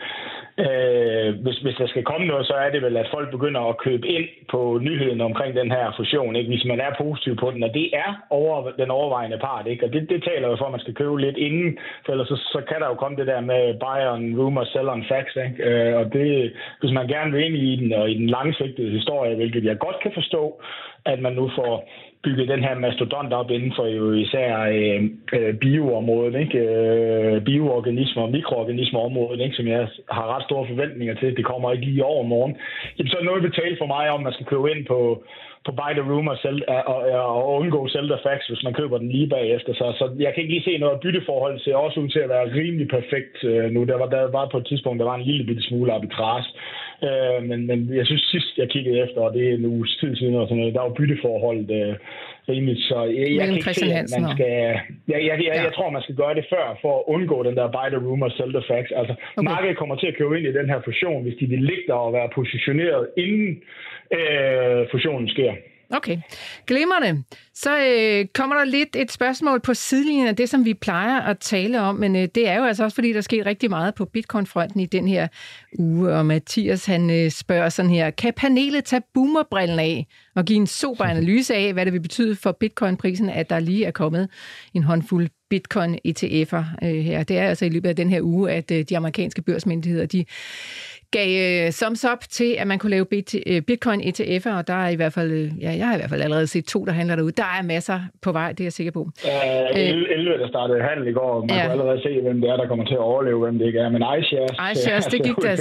øh, hvis, hvis der skal komme noget, så er det vel, at folk begynder at købe ind på nyheden omkring den her fusion, ikke? hvis man er positiv på den. Og det er over, den overvejende part, ikke? og det, det taler jo for, at man skal købe lidt inden, for ellers så, så kan der jo komme det der med buy on rumor, sell on facts. Ikke? Øh, og det, hvis man gerne vil ind i den, og i den langsigtede historie, hvilket jeg godt kan forstå, at man nu får bygget den her mastodont op inden for jo især øh, øh, bioområdet, ikke? Øh, bioorganismer og mikroorganismerområdet, ikke? som jeg har ret store forventninger til. Det kommer ikke lige over morgen. Jamen, så er noget betalt for mig om, at man skal købe ind på, på buy the rumor sell, øh, og, og, og undgå sell the facts, hvis man køber den lige bagefter. Så, så jeg kan ikke lige se noget bytteforhold. Ser også ud til at være rimelig perfekt øh, nu. Der var, der var på et tidspunkt, der var en lille bitte smule arbitrage. Øh, men, men jeg synes sidst, jeg kiggede efter, og det er en uges tid siden, og sådan noget, der var bytteforholdet øh, rimeligt. Så jeg, jeg kan ikke se, at man skal... Jeg, jeg, jeg, jeg tror, man skal gøre det før, for at undgå den der buy the rumor, sell the facts. Altså, okay. markedet kommer til at købe ind i den her fusion, hvis de vil ligge der og være positioneret, inden øh, fusionen sker. Okay, glimrende. Så øh, kommer der lidt et spørgsmål på sidelinjen af det, som vi plejer at tale om, men øh, det er jo altså også, fordi der sker rigtig meget på Bitcoin-fronten i den her uge, og Mathias han øh, spørger sådan her, kan panelet tage boomerbrillen af og give en sober analyse af, hvad det vil betyde for Bitcoin-prisen, at der lige er kommet en håndfuld Bitcoin-ETF'er øh, her. Det er altså i løbet af den her uge, at øh, de amerikanske børsmyndigheder, de gav øh, thumbs up til, at man kunne lave øh, Bitcoin ETF'er, og der er i hvert fald, øh, ja, jeg har i hvert fald allerede set to, der handler derude. Der er masser på vej, det er jeg sikker på. Uh, 11, der startede handel i går, man ja. kunne allerede se, hvem det er, der kommer til at overleve, hvem det ikke er. Men iShares, iShares det gik der.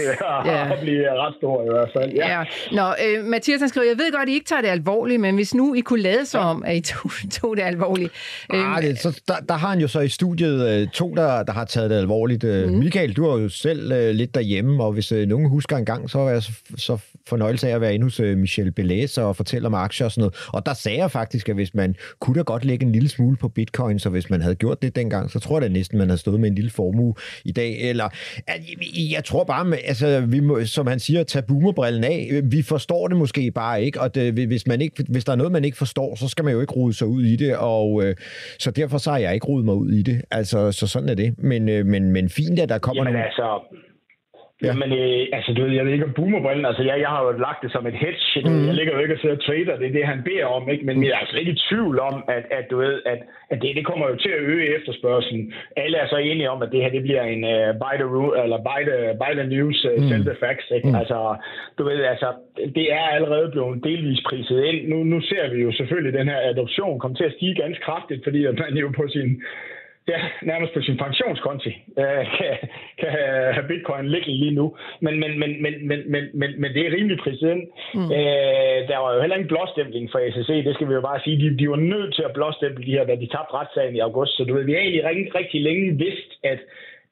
Ja. blive ret stor i hvert fald. Ja. ja. Nå, øh, Mathias han skriver, jeg ved godt, at I ikke tager det alvorligt, men hvis nu I kunne lade sig ja. om, at I tog, tog det alvorligt. Ah, det, så der, der har han jo så i studiet to, der, der har taget det alvorligt. Mm. Michael, du er jo selv uh, lidt derhjemme, og hvis nogen husker en gang, så var jeg så, så fornøjelse af at være inde hos Michel Belæs og fortælle om aktier og sådan noget. Og der sagde jeg faktisk, at hvis man kunne da godt lægge en lille smule på bitcoin, så hvis man havde gjort det dengang, så tror jeg da næsten, man havde stået med en lille formue i dag. Eller, jeg tror bare, altså, vi må, som han siger, tage boomerbrillen af. Vi forstår det måske bare ikke, og det, hvis, man ikke, hvis der er noget, man ikke forstår, så skal man jo ikke rode sig ud i det, og uh, så derfor så har jeg ikke rodet mig ud i det. Altså, så sådan er det. Men, uh, men, men fint, at der kommer Jamen, nogle... Altså, Ja. Jamen, øh, altså, du ved, jeg ved ikke om boomerbrillen, altså, jeg, jeg har jo lagt det som et hedge, mm. jeg ligger jo ikke og sidder og trader, det er det, han beder om, ikke? men jeg er altså ikke i tvivl om, at, at du ved, at, at det, det kommer jo til at øge efterspørgselen. Alle er så enige om, at det her, det bliver en uh, buy the, rule, eller buy the, buy the news, uh, mm. sell the facts, ikke? Mm. Altså, du ved, altså, det er allerede blevet delvis priset ind. Nu, nu ser vi jo selvfølgelig den her adoption komme til at stige ganske kraftigt, fordi at man jo på sin ja, nærmest på sin pensionskonti øh, kan, kan have bitcoin liggende lige nu. Men, men, men, men, men, men, men, men det er rimelig pris ind. Mm. Øh, der var jo heller ingen blåstempling fra SEC, det skal vi jo bare sige. De, de var nødt til at blåstemple de her, da de tabte retssagen i august. Så du ved, vi har egentlig rigtig, rigtig længe vidst, at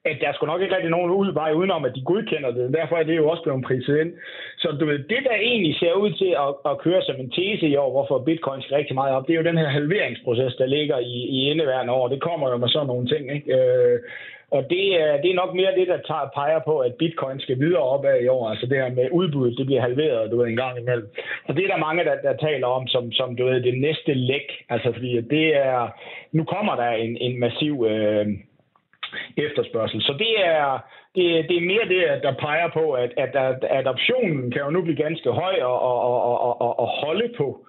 at der skulle nok ikke rigtig nogen ud, vej udenom, at de godkender det. Derfor er det jo også blevet priset ind. Så du ved, det der egentlig ser ud til at, at køre som en tese i år, hvorfor bitcoin skal rigtig meget op, det er jo den her halveringsproces, der ligger i, i indeværende år. Det kommer jo med sådan nogle ting, ikke? Øh, og det er, det er nok mere det, der tager, peger på, at bitcoin skal videre opad i år. Altså det her med udbuddet, det bliver halveret, du ved, en gang imellem. Og det er der mange, der, der taler om som, som du ved, det næste læk. Altså fordi det er, nu kommer der en, en massiv øh, efterspørgsel. Så det er, det, det er mere det, der peger på, at, at, at adoptionen kan jo nu blive ganske høj og, og, og, og, og holde på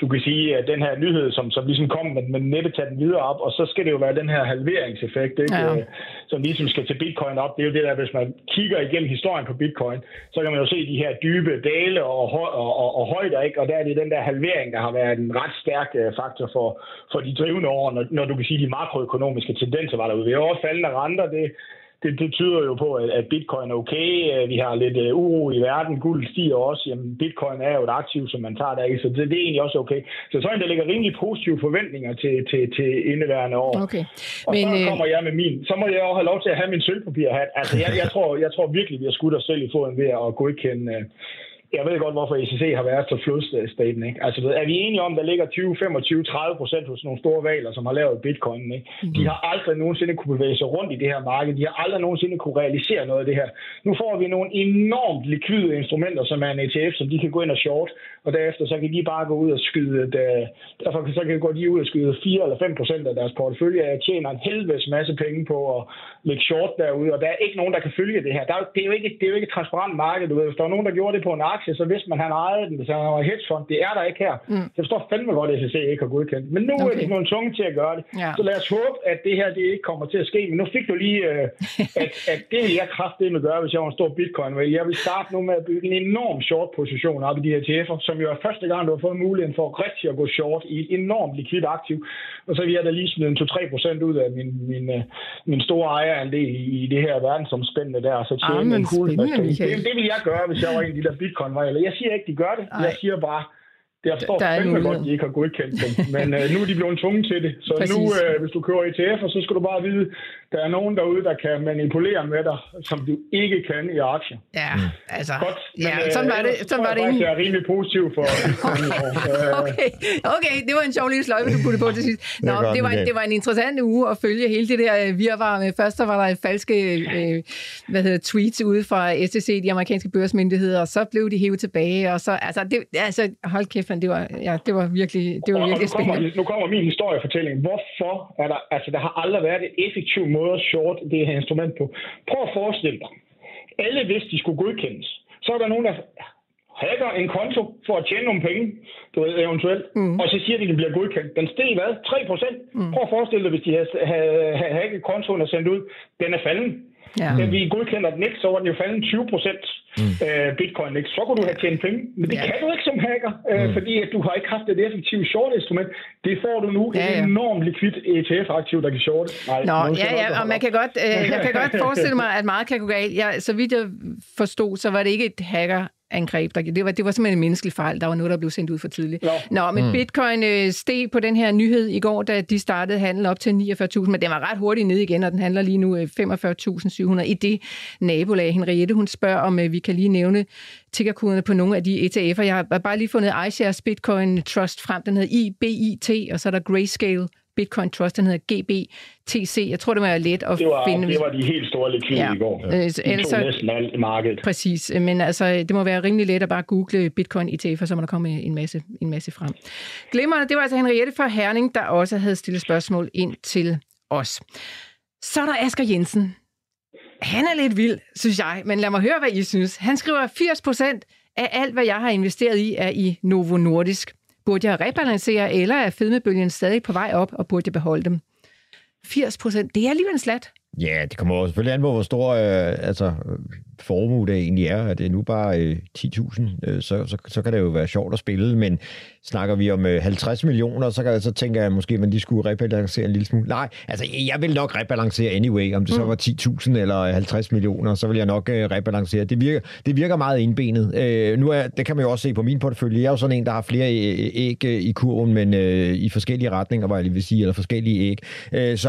du kan sige, at den her nyhed, som, som ligesom kom, men, men næppe tage den videre op, og så skal det jo være den her halveringseffekt, ikke? Ja. som ligesom skal til bitcoin op. Det er jo det der, hvis man kigger igennem historien på bitcoin, så kan man jo se de her dybe dale og, og, og, og højder, ikke? og der er det den der halvering, der har været en ret stærk øh, faktor for, for de drivende år, når, når du kan sige, de makroøkonomiske tendenser var derude. Vi har også faldende renter, det, det, det tyder jo på, at, bitcoin er okay. Vi har lidt uh, uro i verden. Guld stiger også. Jamen, bitcoin er jo et aktiv, som man tager der i, så det, det er egentlig også okay. Så så er der ligger rimelig positive forventninger til, til, til indeværende år. Okay. Og Men, så øh, kommer jeg med min. Så må jeg også have lov til at have min sølvpapirhat. Altså, jeg, jeg, tror, jeg tror virkelig, vi har skudt os selv i foden ved at godkende uh, jeg ved godt, hvorfor ECC har været så flodstaten. Ikke? Altså, er vi enige om, der ligger 20, 25, 30 procent hos nogle store valer, som har lavet bitcoin? Ikke? Mm. De har aldrig nogensinde kunne bevæge sig rundt i det her marked. De har aldrig nogensinde kunne realisere noget af det her. Nu får vi nogle enormt likvide instrumenter, som er en ETF, som de kan gå ind og short, og derefter så kan de bare gå ud og skyde, et, derfor så kan gå de ud og skyde 4 eller 5 procent af deres portefølje. Jeg tjener en helvedes masse penge på at lægge short derude, og der er ikke nogen, der kan følge det her. Der er, det, er jo ikke, det er jo ikke et transparent marked. Du ved. Hvis der var nogen, der gjorde det på en aktie, så vidste man, at han ejede den, hvis han var hedgefond. Det er der ikke her. Mm. Så forstår fandme godt, at SEC ikke har godkendt. Men nu okay. er de nogle tunge til at gøre det. Ja. Så lad os håbe, at det her det ikke kommer til at ske. Men nu fik du lige, øh, at, at det vil jeg kraftedeme gøre, hvis jeg var en stor bitcoin. Jeg vil starte nu med at bygge en enorm short position op i de her TF'er, som jo er første gang, du har fået muligheden for rigtig at gå short i et enormt likvidt aktiv. Og så vil jeg da lige smide en 2-3% ud af min, min, øh, min store ejerandel i det her verdensomspændende der, så tjene ah, en cool det, det, vil jeg gøre, hvis jeg var en af de der bitcoin -vejler. Jeg siger ikke, de gør det. Ej. Jeg siger bare, det er forstår fandme godt, at de ikke har godkendt dem. Men øh, nu er de blevet tvunget til det. Så Præcis. nu, øh, hvis du kører ETF'er, så skal du bare vide, der er nogen derude, der kan manipulere med dig, som du ikke kan i aktier. Ja, mm. altså. Godt. Men, ja, øh, sådan var det. Sådan var det faktisk, jeg er rimelig positiv for okay. okay, det var en sjov lille sløjfe, du puttede på til sidst. Nå, det, det, var, det var en interessant uge at følge hele det der øh, virvar med. Først der var der falske øh, hvad hedder, tweets ude fra SEC, de amerikanske børsmyndigheder, og så blev de hævet tilbage, og så, altså, det, altså hold kæft, Stefan. Det var, ja, det var virkelig, det var Og virkelig nu kommer, spændende. nu kommer min historiefortælling. Hvorfor er der... Altså, der har aldrig været et effektiv måde at short det her instrument på. Prøv at forestille dig. Alle vidste, de skulle godkendes. Så er der nogen, der hacker en konto for at tjene nogle penge, du ved, eventuelt, mm. og så siger de, at den bliver godkendt. Den steg hvad? 3 procent. Mm. Prøv at forestille dig, hvis de havde, havde, havde hacket kontoen og sendt ud. Den er falden. Ja. Da vi godkender den ikke, så var den jo faldet 20 procent mm. øh, bitcoin. Ikke? Så kunne du have tjent penge. Men det Ja. kan du ikke som hacker, øh, mm. fordi at du har ikke haft et effektivt short-instrument. Det får du nu. Ja, Ja. Et enormt likvidt ETF-aktiv, der kan shorte. Nej, Nå, ja, jeg ja, og man kan godt, øh, jeg kan godt forestille mig, at meget kan gå galt. Ja, så vidt jeg forstod, så var det ikke et hackerangreb. Der, det, var, det var simpelthen en menneskelig fejl. Der var noget, der blev sendt ud for tidligt. Nå. Nå, men mm. bitcoin øh, steg på den her nyhed i går, da de startede handel op til 49.000, men den var ret hurtigt ned igen, og den handler lige nu øh, 45.700 i det nabolag. Henriette, hun spørger, om øh, vi kan lige nævne tickerkoderne på nogle af de ETF'er. Jeg har bare lige fundet iShares Bitcoin Trust frem. Den hedder IBIT, og så er der Grayscale Bitcoin Trust, den hedder GBTC. Jeg tror, det var let at Det var, finde. det var de helt store likvide Ja. i går. Øh, så De ellers tog så- næsten alt markedet. Præcis, men altså, det må være rimelig let at bare google Bitcoin ETF'er, så må der komme en masse, en masse frem. Glimrende, det var altså Henriette fra Herning, der også havde stillet spørgsmål ind til os. Så er der Asger Jensen. Han er lidt vild, synes jeg, men lad mig høre, hvad I synes. Han skriver, at 80% af alt, hvad jeg har investeret i, er i Novo Nordisk. Burde jeg rebalancere, eller er fedmebølgen stadig på vej op, og burde jeg beholde dem? 80%, det er alligevel en slat. Ja, det kommer jo selvfølgelig an på, hvor stor øh, altså, formue det egentlig er. Er det nu bare øh, 10.000, øh, så, så, så kan det jo være sjovt at spille, men snakker vi om øh, 50 millioner, så, kan, så tænker jeg måske, at man lige skulle rebalancere en lille smule. Nej, altså jeg vil nok rebalancere anyway, om det så var 10.000 eller 50 millioner, så vil jeg nok øh, rebalancere. Det virker, det virker meget indbenet. Øh, nu er, det kan man jo også se på min portefølje. Jeg er jo sådan en, der har flere øh, æg øh, i kurven, men øh, i forskellige retninger, hvad jeg lige vil sige, eller forskellige æg. Øh, så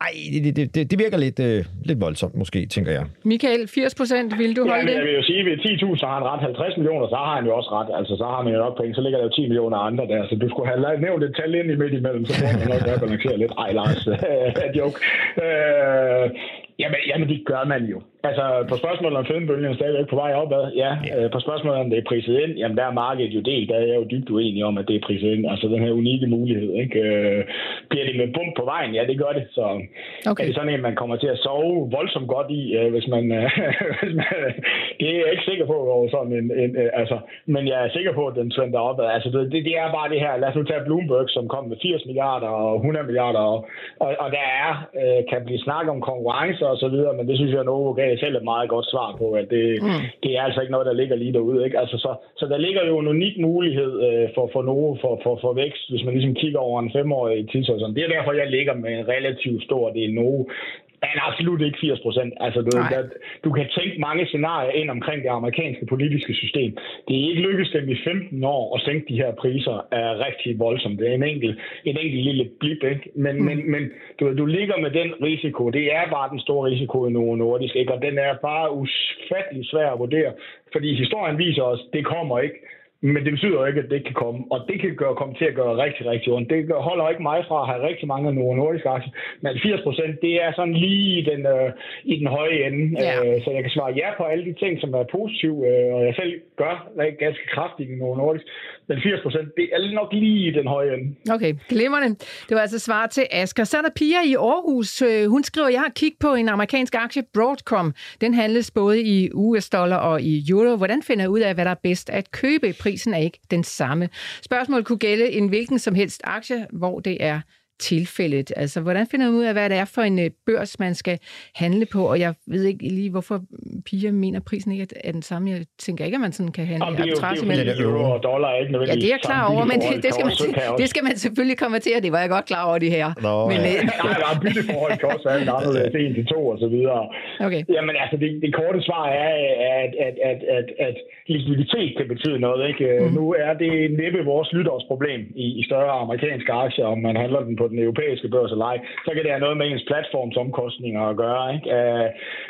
ej, det, det, det, det virker lidt, øh, lidt voldsomt måske, tænker jeg. Michael, 80% vil du Ja, holde jeg det? vil jo sige, at ved 10.000 så har han ret 50 millioner, så har han jo også ret. Altså, så har man jo nok penge, så ligger der jo 10 millioner andre der. Så du skulle have nævnt et tal ind i midt imellem, så får man nok rebalancere lidt. Ej, Lars, joke. Øh, jamen, jamen, det gør man jo. Altså, på spørgsmålet om fedmebølgen er stadigvæk på vej opad, ja. Øh, på spørgsmålet om det er priset ind, jamen der er markedet jo delt. Der er jeg jo dybt uenig om, at det er priset ind. Altså, den her unikke mulighed, ikke? Øh, bliver det med bump på vejen? Ja, det gør det. Så Okay. er det sådan en, man kommer til at sove voldsomt godt i, øh, hvis man... Øh, hvis man det er jeg ikke sikker på over sådan en... en øh, altså, men jeg er sikker på, at den trender opad. Altså, det, det er bare det her... Lad os nu tage Bloomberg, som kom med 80 milliarder og 100 milliarder, og, og, og der er, øh, kan blive snakket om konkurrence og så videre, men det synes jeg, Novo gav selv et meget godt svar på, at det, mm. det er altså ikke noget, der ligger lige derude. Ikke? Altså, så, så der ligger jo en unik mulighed øh, for, for Novo for, for, for vækst, hvis man ligesom kigger over en femårig tidshorisont. Det er derfor, jeg ligger med en relativt stor del Men absolut ikke 80 procent. Altså, du, der, du kan tænke mange scenarier ind omkring det amerikanske politiske system. Det er ikke lykkedes dem i 15 år at sænke de her priser er rigtig voldsomt. Det er en enkelt, en enkelt lille blip, ikke? Men, mm. men, men du, du ligger med den risiko. Det er bare den store risiko i Novo Nordisk, ikke? Og den er bare ufattelig svær at vurdere. Fordi historien viser os, det kommer ikke. Men det betyder jo ikke, at det ikke kan komme. Og det kan gøre, komme til at gøre rigtig, rigtig ondt. Det holder ikke mig fra at have rigtig mange Novo Nordisk aktier. Men 80 procent, det er sådan lige i den, øh, i den høje ende. Ja. Øh, så jeg kan svare ja på alle de ting, som er positive, øh, og jeg selv gør rigtig ganske kraftigt i Novo Nordisk. Men 80 procent, det er nok lige i den høje ende. Okay, glimrende. Det var altså svar til Asger. Så er der Pia i Aarhus. Øh, Hun skriver, jeg har kigget på en amerikansk aktie, Broadcom. Den handles både i US-dollar og i euro. Hvordan finder jeg ud af, hvad der er bedst at købe? Prisen er ikke den samme. Spørgsmålet kunne gælde en hvilken som helst aktie, hvor det er tilfældet. Altså, hvordan finder man ud af, hvad det er for en øh, børs, man skal handle på? Og jeg ved ikke lige, hvorfor Pia mener, at prisen ikke er den samme. Jeg tænker ikke, at man sådan kan handle Og det er jo, det er jo euro og dollar er ikke Ja, nødvendigvis det er jeg klar over, men det, det, skal man, det, skal man selvfølgelig konvertere. Det var jeg godt klar over, det her. Nå, men, ja. øh, Nej, der er bytteforhold kan også være lidt anderledes, en til to og så videre. Okay. Jamen altså, det, det korte svar er, at, at, at, at, at likviditet kan betyde noget. Ikke? Mm. Nu er det næppe vores lyttersproblem i, i større amerikanske aktier, om man handler den på på den europæiske børs eller ej, så kan det have noget med ens platformsomkostninger at gøre. Ikke? Øh,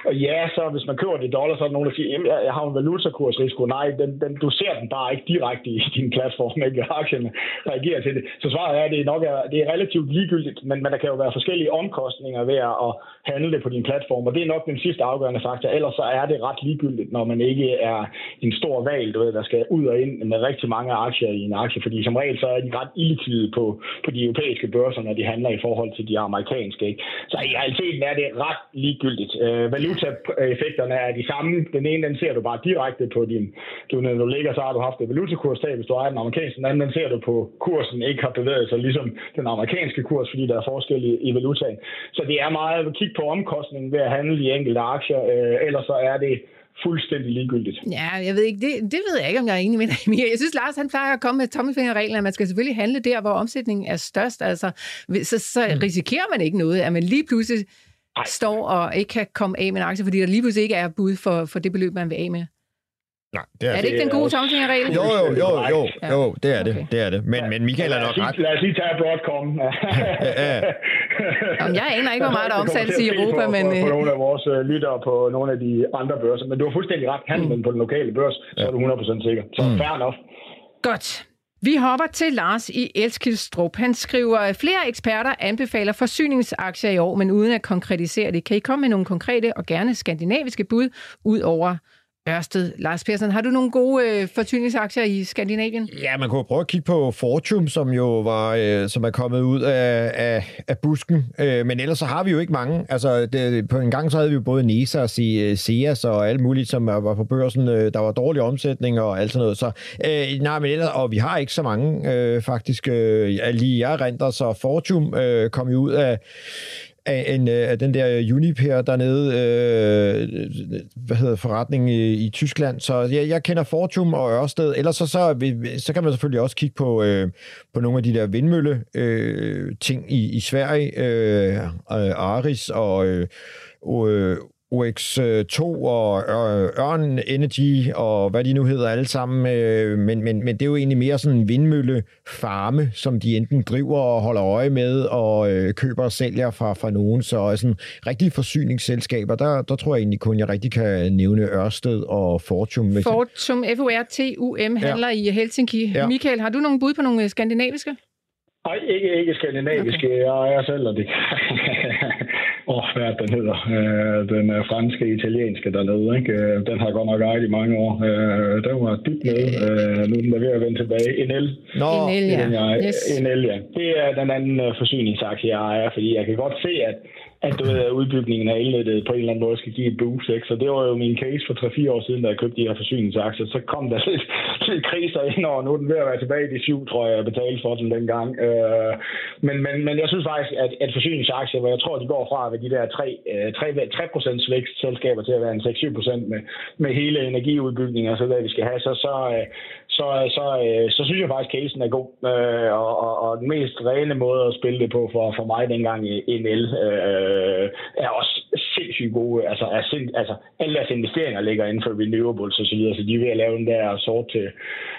og ja, så hvis man køber det i dollar, så er der nogen, der siger, at jeg har en valutakursrisiko. Nej, den, den, du ser den bare ikke direkte i din platform, ikke? Aktierne reagerer til det. Så svaret er, at det er nok er, det er relativt ligegyldigt, men, men der kan jo være forskellige omkostninger ved at handle det på din platform, og det er nok den sidste afgørende faktor. Ellers så er det ret ligegyldigt, når man ikke er en stor valg, du ved, der skal ud og ind med rigtig mange aktier i en aktie, fordi som regel så er de ret illikvide på, på de europæiske børser, når de handler i forhold til de amerikanske. Ikke? Så i realiteten er det ret ligegyldigt. Øh, valutaeffekterne er de samme. Den ene, den ser du bare direkte på din... Du, når du ligger, så har du haft et valutakurstab, hvis du ejer den amerikanske. Den anden, den ser du på kursen ikke har bevæget sig ligesom den amerikanske kurs, fordi der er forskel i, i valutaen. Så det er meget at kigge på omkostningen ved at handle de enkelte aktier. Øh, ellers så er det fuldstændig ligegyldigt. Ja, jeg ved ikke, det, det ved jeg ikke, om jeg er enig med dig Jeg synes, Lars, han plejer at komme med tommelfingerreglen, at man skal selvfølgelig handle der, hvor omsætningen er størst. Altså, så, så mm. risikerer man ikke noget, at man lige pludselig Ej. står og ikke kan komme af med en aktie, fordi der lige pludselig ikke er bud for, for det beløb, man vil af med. Nej, det er, er det ikke den gode tommelfingerregel? Jo, jo, jo, jo, jo, det er det, okay. det er det. Men, men Michael er nok ret. Lad os lige tage Broadcom. Jamen, jeg aner ikke, hvor meget der omsættes i Europa, på, men... På, på øh, nogle af vores uh, lyttere på nogle af de andre børser, men du har fuldstændig ret. Handel mm. på den lokale børs, så er du 100% sikker. Så mm. fair enough. Godt. Vi hopper til Lars i Elskildstrup. Han skriver, at flere eksperter anbefaler forsyningsaktier i år, men uden at konkretisere det. Kan I komme med nogle konkrete og gerne skandinaviske bud ud over Ørsted. Lars Persson, har du nogle gode øh, fortyningsaktier i Skandinavien? Ja, man kunne prøve at kigge på Fortum, som jo var, øh, som er kommet ud af, af, af busken. Øh, men ellers så har vi jo ikke mange. Altså, det, på en gang så havde vi jo både Nesa og øh, Seas og alt muligt, som var på børsen. Øh, der var dårlig omsætning og alt sådan noget. Så, øh, nej, men ellers, og vi har ikke så mange øh, faktisk. Øh, lige jeg renter, så Fortum øh, kom jo ud af af, en, øh, af den der øh, Uniper dernede, øh, hvad hedder forretning i, i Tyskland. Så jeg, jeg kender Fortum og Ørsted. Ellers så, så, så kan man selvfølgelig også kigge på, øh, på nogle af de der vindmølle øh, ting i, i Sverige. Øh, Aris og øh, øh OX2 og Ørn Energy og hvad de nu hedder alle sammen. Øh, men, men, men det er jo egentlig mere sådan en vindmøllefarme, som de enten driver og holder øje med og øh, køber og sælger fra, fra nogen. Så sådan rigtige forsyningsselskaber, der, der tror jeg egentlig kun, jeg rigtig kan nævne Ørsted og Fortum. Fortum, F-O-R-T-U-M, handler ja. i Helsinki. Ja. Michael, har du nogle bud på nogle skandinaviske? Nej, ikke, ikke skandinaviske. Okay. Jeg er selv, og det Åh, oh, hvad den hedder? Øh, den er franske, italienske dernede. Ikke? Øh, den har godt nok ejet i mange år. Øh, den var dybt nede. Øh, nu er den ved at vende tilbage. NL. Nå, NL, ja. Den, jeg, yes. NL, ja. Det er den anden øh, forsyningsaktie, jeg ejer, fordi jeg kan godt se, at at du ved, udbygningen af elnettet på en eller anden måde skal give et boost. Ikke? Så det var jo min case for 3-4 år siden, da jeg købte de her forsyningsaktier. Så kom der lidt, lidt kriser ind, og nu er den ved at være tilbage i de syv, tror jeg, jeg betalte for den dengang. Øh, men, men, men jeg synes faktisk, at, at forsyningsaktier, hvor jeg tror, de går fra ved de der 3, 3, 3 vækstselskaber til at være en 6-7 med, med hele energiudbygningen og så hvad vi skal have, så, så, øh, så, så, så, så synes jeg faktisk, at casen er god. Øh, og, og, og den mest rene måde at spille det på for, for mig dengang i NL, øh, er også sindssygt gode. Altså, er sind, altså, alle deres investeringer ligger inden for renewables og så videre, så de er ved at lave den der sort til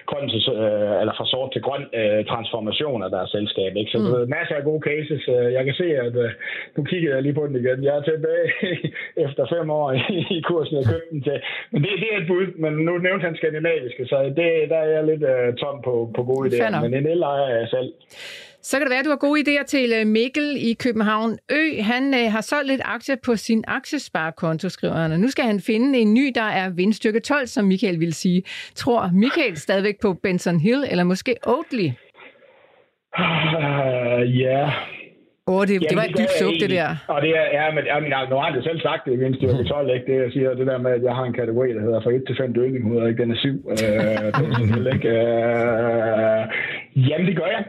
grøn, øh, eller fra sort til grøn øh, transformation af deres selskab. Ikke? Så mm. der er masser af gode cases. Øh, jeg kan se, at øh, nu kigger jeg lige på den igen. Jeg er tilbage efter fem år i, i kursen, jeg købte den til. Men det, det er et bud, men nu nævnte han skandinaviske, så det, der er jeg lidt øh, tom på, på gode idéer. Men en el ejer jeg selv. Så kan det være, at du har gode idéer til øh, Mikkel i København Ø. Han øh, har solgt lidt aktier på sin aktiesparekonto, skriver han. Og nu skal han finde en ny, der er vindstyrke 12, som Michael vil sige. Tror Michael stadigvæk på Benson Hill, eller måske Oatly? Uh, ja, Åh, oh, det, det var et dybt suk, det der. Og det er, ja, men ja, men, nu har han det selv sagt det i vindstyrke 12, ikke? Det, jeg siger, det der med, at jeg har en kategori, der hedder fra 1 til 5 dødninghoveder, ikke? Den er 7. Øh, den er, ikke? Øh, jamen, det gør jeg.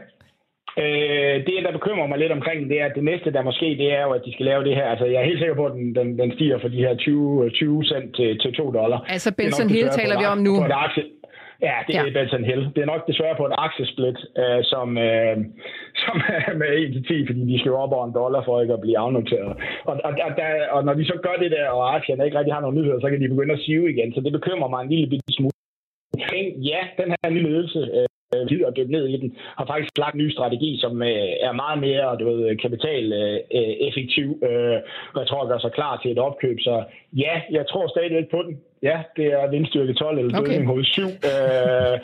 Øh, det, der bekymrer mig lidt omkring, det er, at det næste, der måske, det er jo, at de skal lave det her. Altså, jeg er helt sikker på, at den, den, den stiger fra de her 20, 20 cent til, til 2 dollar. Altså, Benson Hill taler vi om nu. På et aktie, Ja, det ja. er Benson Hill. Det er nok desværre på et aktiesplit, øh, som, øh, som er med 1 til 10, fordi de skal op over en dollar for ikke at blive afnoteret. Og, og, og, der, og når de så gør det der, og aktierne ikke rigtig har nogen nyheder, så kan de begynde at sive igen. Så det bekymrer mig en lille bitte smule. Ja, den her nye ledelse, øh, gider at dykke ned i den, har faktisk lagt en ny strategi, som øh, er meget mere du ved, kapital øh, effektiv, øh, og jeg tror, gør sig klar til et opkøb. Så ja, jeg tror stadigvæk på den. Ja, det er vindstyrke 12 eller okay. dødning hoved 7. Øh,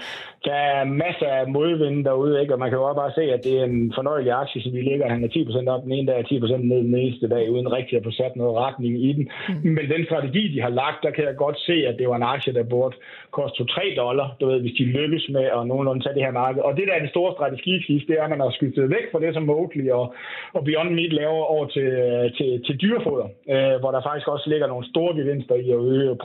der er masser af modvind derude, ikke? og man kan jo også bare se, at det er en fornøjelig aktie, så vi ligger, han er 10% op den ene dag og 10% ned den næste dag, uden rigtig at få sat noget retning i den. Mm. Men den strategi, de har lagt, der kan jeg godt se, at det var en aktie, der burde koste 2-3 dollar, du ved, hvis de lykkes med at nogenlunde tage det her marked. Og det der er det store strategiskift, det er, at man har skiftet væk fra det, som Oakley og, og Beyond Meat laver over til, til, til dyrefoder, øh, hvor der faktisk også ligger nogle store gevinster i at øge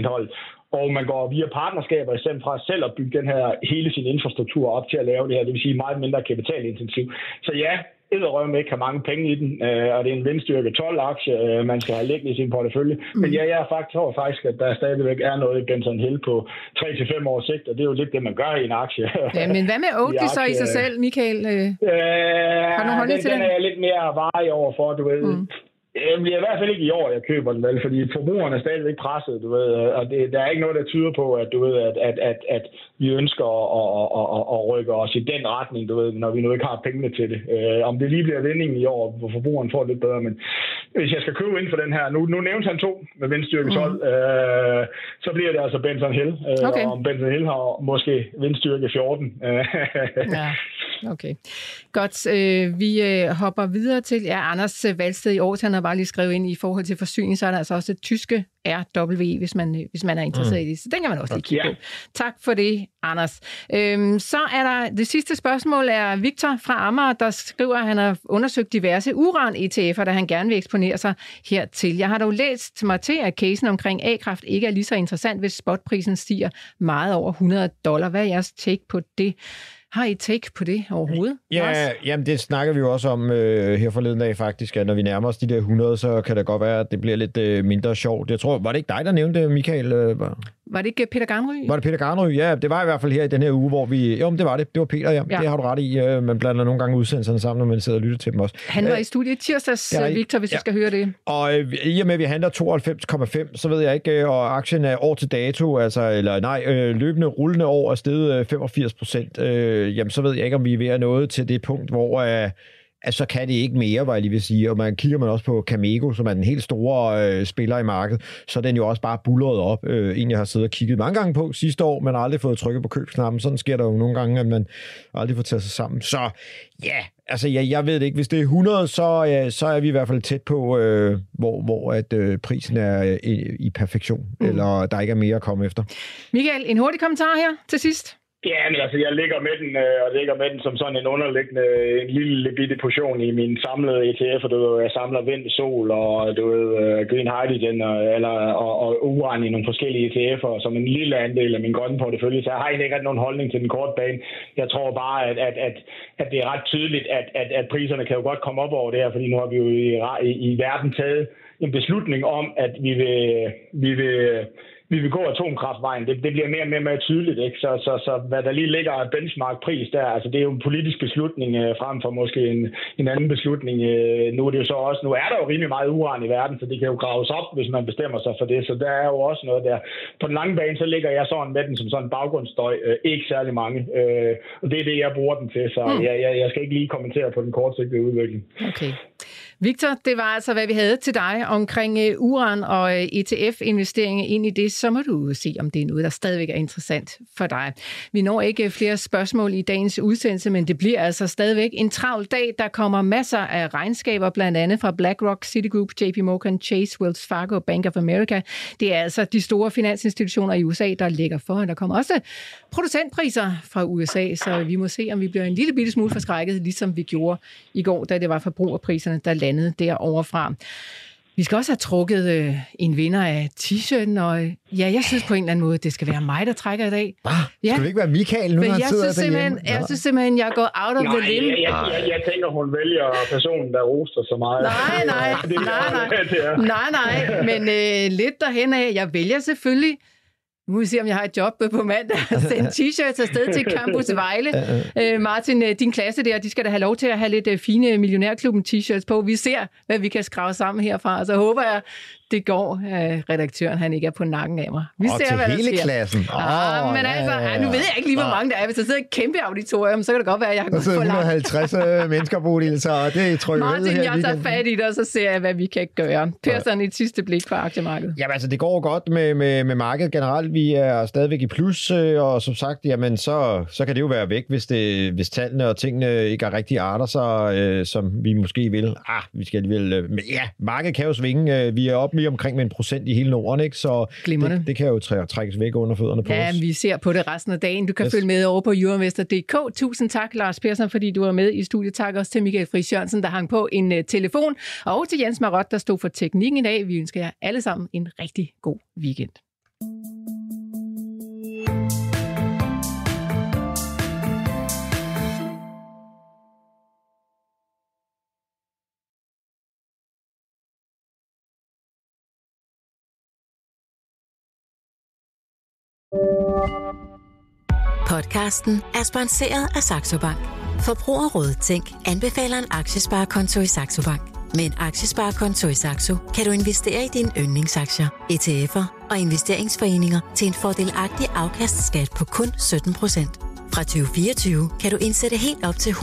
proteinindhold og man går via partnerskaber i stedet fra selv at bygge den her hele sin infrastruktur op til at lave det her, det vil sige meget mindre kapitalintensivt. Så ja, edderrømme ikke har mange penge i den, øh, og det er en vindstyrke 12-aktie, øh, man skal have liggende i sin portefølje. Mm. Men ja, jeg faktisk, tror faktisk, at der stadigvæk er noget i Benson Hill på 3-5 års sigt, og det er jo lidt det, man gør i en aktie. Ja, men hvad med Oakley så i sig selv, Michael? Øh, har du den, til den? Den er jeg lidt mere varig over for, du ved. Mm. Det bliver i hvert fald ikke i år, jeg køber den, vel, fordi forbrugerne er stadigvæk presset, du ved, og det, der er ikke noget, der tyder på, at, du ved, at, at, at, at vi ønsker at, at, at, at rykke os i den retning, du ved, når vi nu ikke har pengene til det. Uh, om det lige bliver vindingen i år, hvor forbrugeren får det lidt bedre, men hvis jeg skal købe ind for den her, nu, nu nævnte han to med vindstyrke 12, mm. uh, så bliver det altså Benson Hill, uh, okay. og Benson Hill har måske vindstyrke 14. ja. Okay, godt. Øh, vi øh, hopper videre til ja, Anders Valsted i Aarhus. Han har bare lige skrevet ind i forhold til forsyning, så er der altså også et tyske RW, hvis man, øh, hvis man er interesseret mm. i det. Så den kan man også lige kigge på. Tak for det, Anders. Øhm, så er der det sidste spørgsmål er Victor fra Amager, der skriver, at han har undersøgt diverse uran-ETF'er, der han gerne vil eksponere sig hertil. Jeg har dog læst mig til, at casen omkring A-kraft ikke er lige så interessant, hvis spotprisen stiger meget over 100 dollar. Hvad er jeres take på det? Har I take på det overhovedet? Ja, jamen det snakker vi jo også om øh, her forleden dag faktisk, at når vi nærmer os de der 100, så kan det godt være, at det bliver lidt øh, mindre sjovt. Jeg tror, var det ikke dig, der nævnte det, Michael? Øh, var... var det ikke Peter Garnry? Var det Peter Garnry? Ja, det var i hvert fald her i den her uge, hvor vi... Jo, det var det. Det var Peter, ja. ja. Det har du ret i. Øh, man blander nogle gange udsendelserne sammen, når man sidder og lytter til dem også. Han var øh, i studiet tirsdags, ja, Victor, hvis ja. du skal høre det. Og øh, i og med, at vi handler 92,5, så ved jeg ikke, øh, og aktien er år til dato, altså, eller nej, øh, løbende rullende år er steget 85 procent, øh, jamen så ved jeg ikke, om vi er ved at nå til det punkt, hvor øh, altså, så kan det ikke mere, var jeg lige vil sige. Og man kigger man også på Camego, som er den helt store øh, spiller i markedet, så er den jo også bare bullet op. Øh, en, jeg har siddet og kigget mange gange på sidste år, men aldrig fået trykket på købsknappen. Sådan sker der jo nogle gange, at man aldrig får taget sig sammen. Så ja, altså jeg, jeg ved det ikke. Hvis det er 100, så, ja, så er vi i hvert fald tæt på, øh, hvor, hvor at øh, prisen er øh, i, i perfektion, mm. eller der ikke er mere at komme efter. Michael, en hurtig kommentar her til sidst. Ja, men altså, jeg ligger med den, øh, og ligger med den som sådan en underliggende, en lille bitte portion i min samlede ETF, og du ved, jeg samler vind, sol og du ved, uh, green hydrogen og, eller, og, og uran i nogle forskellige ETF'er som en lille andel af min grønne portefølje, så jeg har egentlig ikke nogen holdning til den korte bane. Jeg tror bare, at, at, at, at det er ret tydeligt, at, at, at priserne kan jo godt komme op over det her, fordi nu har vi jo i, i, i verden taget en beslutning om, at vi vil, vi vil vi vil gå atomkraftvejen. Det, det bliver mere og mere, mere tydeligt. Ikke? Så, så, så hvad der lige ligger af benchmark-pris der, altså det er jo en politisk beslutning øh, frem for måske en, en anden beslutning. Øh, nu er det jo så også, nu er der jo rimelig meget uran i verden, så det kan jo graves op, hvis man bestemmer sig for det. Så der er jo også noget der. På den lange bane, så ligger jeg sådan med den som sådan en baggrundsstøj. Øh, ikke særlig mange. Øh, og det er det, jeg bruger den til. Så mm. jeg, jeg, jeg skal ikke lige kommentere på den kortsigtede udvikling. Okay. Victor, det var altså, hvad vi havde til dig omkring øh, uran og øh, ETF-investeringer ind i det. Så må du se, om det er noget, der stadigvæk er interessant for dig. Vi når ikke øh, flere spørgsmål i dagens udsendelse, men det bliver altså stadigvæk en travl dag. Der kommer masser af regnskaber, blandt andet fra BlackRock, Citigroup, JP Morgan, Chase, Wells Fargo og Bank of America. Det er altså de store finansinstitutioner i USA, der ligger foran. Der kommer også producentpriser fra USA, så vi må se, om vi bliver en lille bitte smule forskrækket, ligesom vi gjorde i går, da det var forbrugerpriserne, der landet derovre fra. Vi skal også have trukket øh, en vinder af t-shirten, og ja, jeg synes på en eller anden måde, det skal være mig, der trækker i dag. Ah, ja. Skal det ikke være Michael nu, jeg synes, simpelthen, jeg synes simpelthen, jeg går out of the limb. Jeg, jeg, jeg, jeg tænker, hun vælger personen, der roster så meget. Nej, nej, nej, nej, nej, nej, men øh, lidt derhen af, jeg vælger selvfølgelig Nu må vi se, om jeg har et job på mandag. Send t-shirts afsted til Campus Vejle. Øh, Martin, øh, din klasse der, de skal da have lov til at have lidt øh, fine Millionærklubben t-shirts på. Vi ser, hvad vi kan skrave sammen herfra. Så håber jeg, det går, øh, redaktøren han ikke er på nakken af mig. Vi og ser, til hvad der hele sker. klassen. Ah, Åh, men altså, ja, ja. ah, nu ved jeg ikke lige, hvor mange der er. Hvis der sidder et kæmpe auditorium, så kan det godt være, at jeg har Der gået for langt. 150 øh, mennesker, Bodil, så det er trykkeriet Martin, her jeg tager fat i dig, og så ser jeg, hvad vi kan gøre. Per, sådan et sidste blik på aktiemarkedet. Jamen altså, det går godt med, med, med markedet generelt. Vi er stadigvæk i plus, øh, og som sagt, jamen, så, så kan det jo være væk, hvis, det, hvis tallene og tingene ikke er rigtig arter sig, øh, som vi måske vil. Ah, vi skal alligevel... Øh, men ja, markedet kan jo svinge. Øh, vi er oppe lige omkring med en procent i hele Norden, ikke? Så det, det kan jo træ- trækkes væk under fødderne på Ja, os. vi ser på det resten af dagen. Du kan Yes. følge med over på euroinvestor.dk. Tusind tak, Lars Persson, fordi du var med i studiet. Tak også til Michael Friis Jørgensen, der hang på en uh, telefon. Og til Jens Marot, der stod for teknikken i dag. Vi ønsker jer alle sammen en rigtig god weekend. Podcasten er sponsoreret af Saxo Bank. Forbrugerrådet Tænk anbefaler en aktiesparekonto i Saxo Bank. Med en aktiesparekonto i Saxo kan du investere i dine yndlingsaktier, ETF'er og investeringsforeninger til en fordelagtig afkastskat på kun 17% Fra 2024 kan du indsætte helt op til 135.900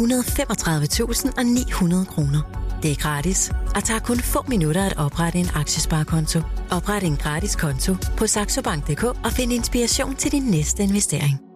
kroner. Det er gratis og tager kun få minutter at oprette en aktiesparekonto. Opret en gratis konto på saxobank.dk og find inspiration til din næste investering.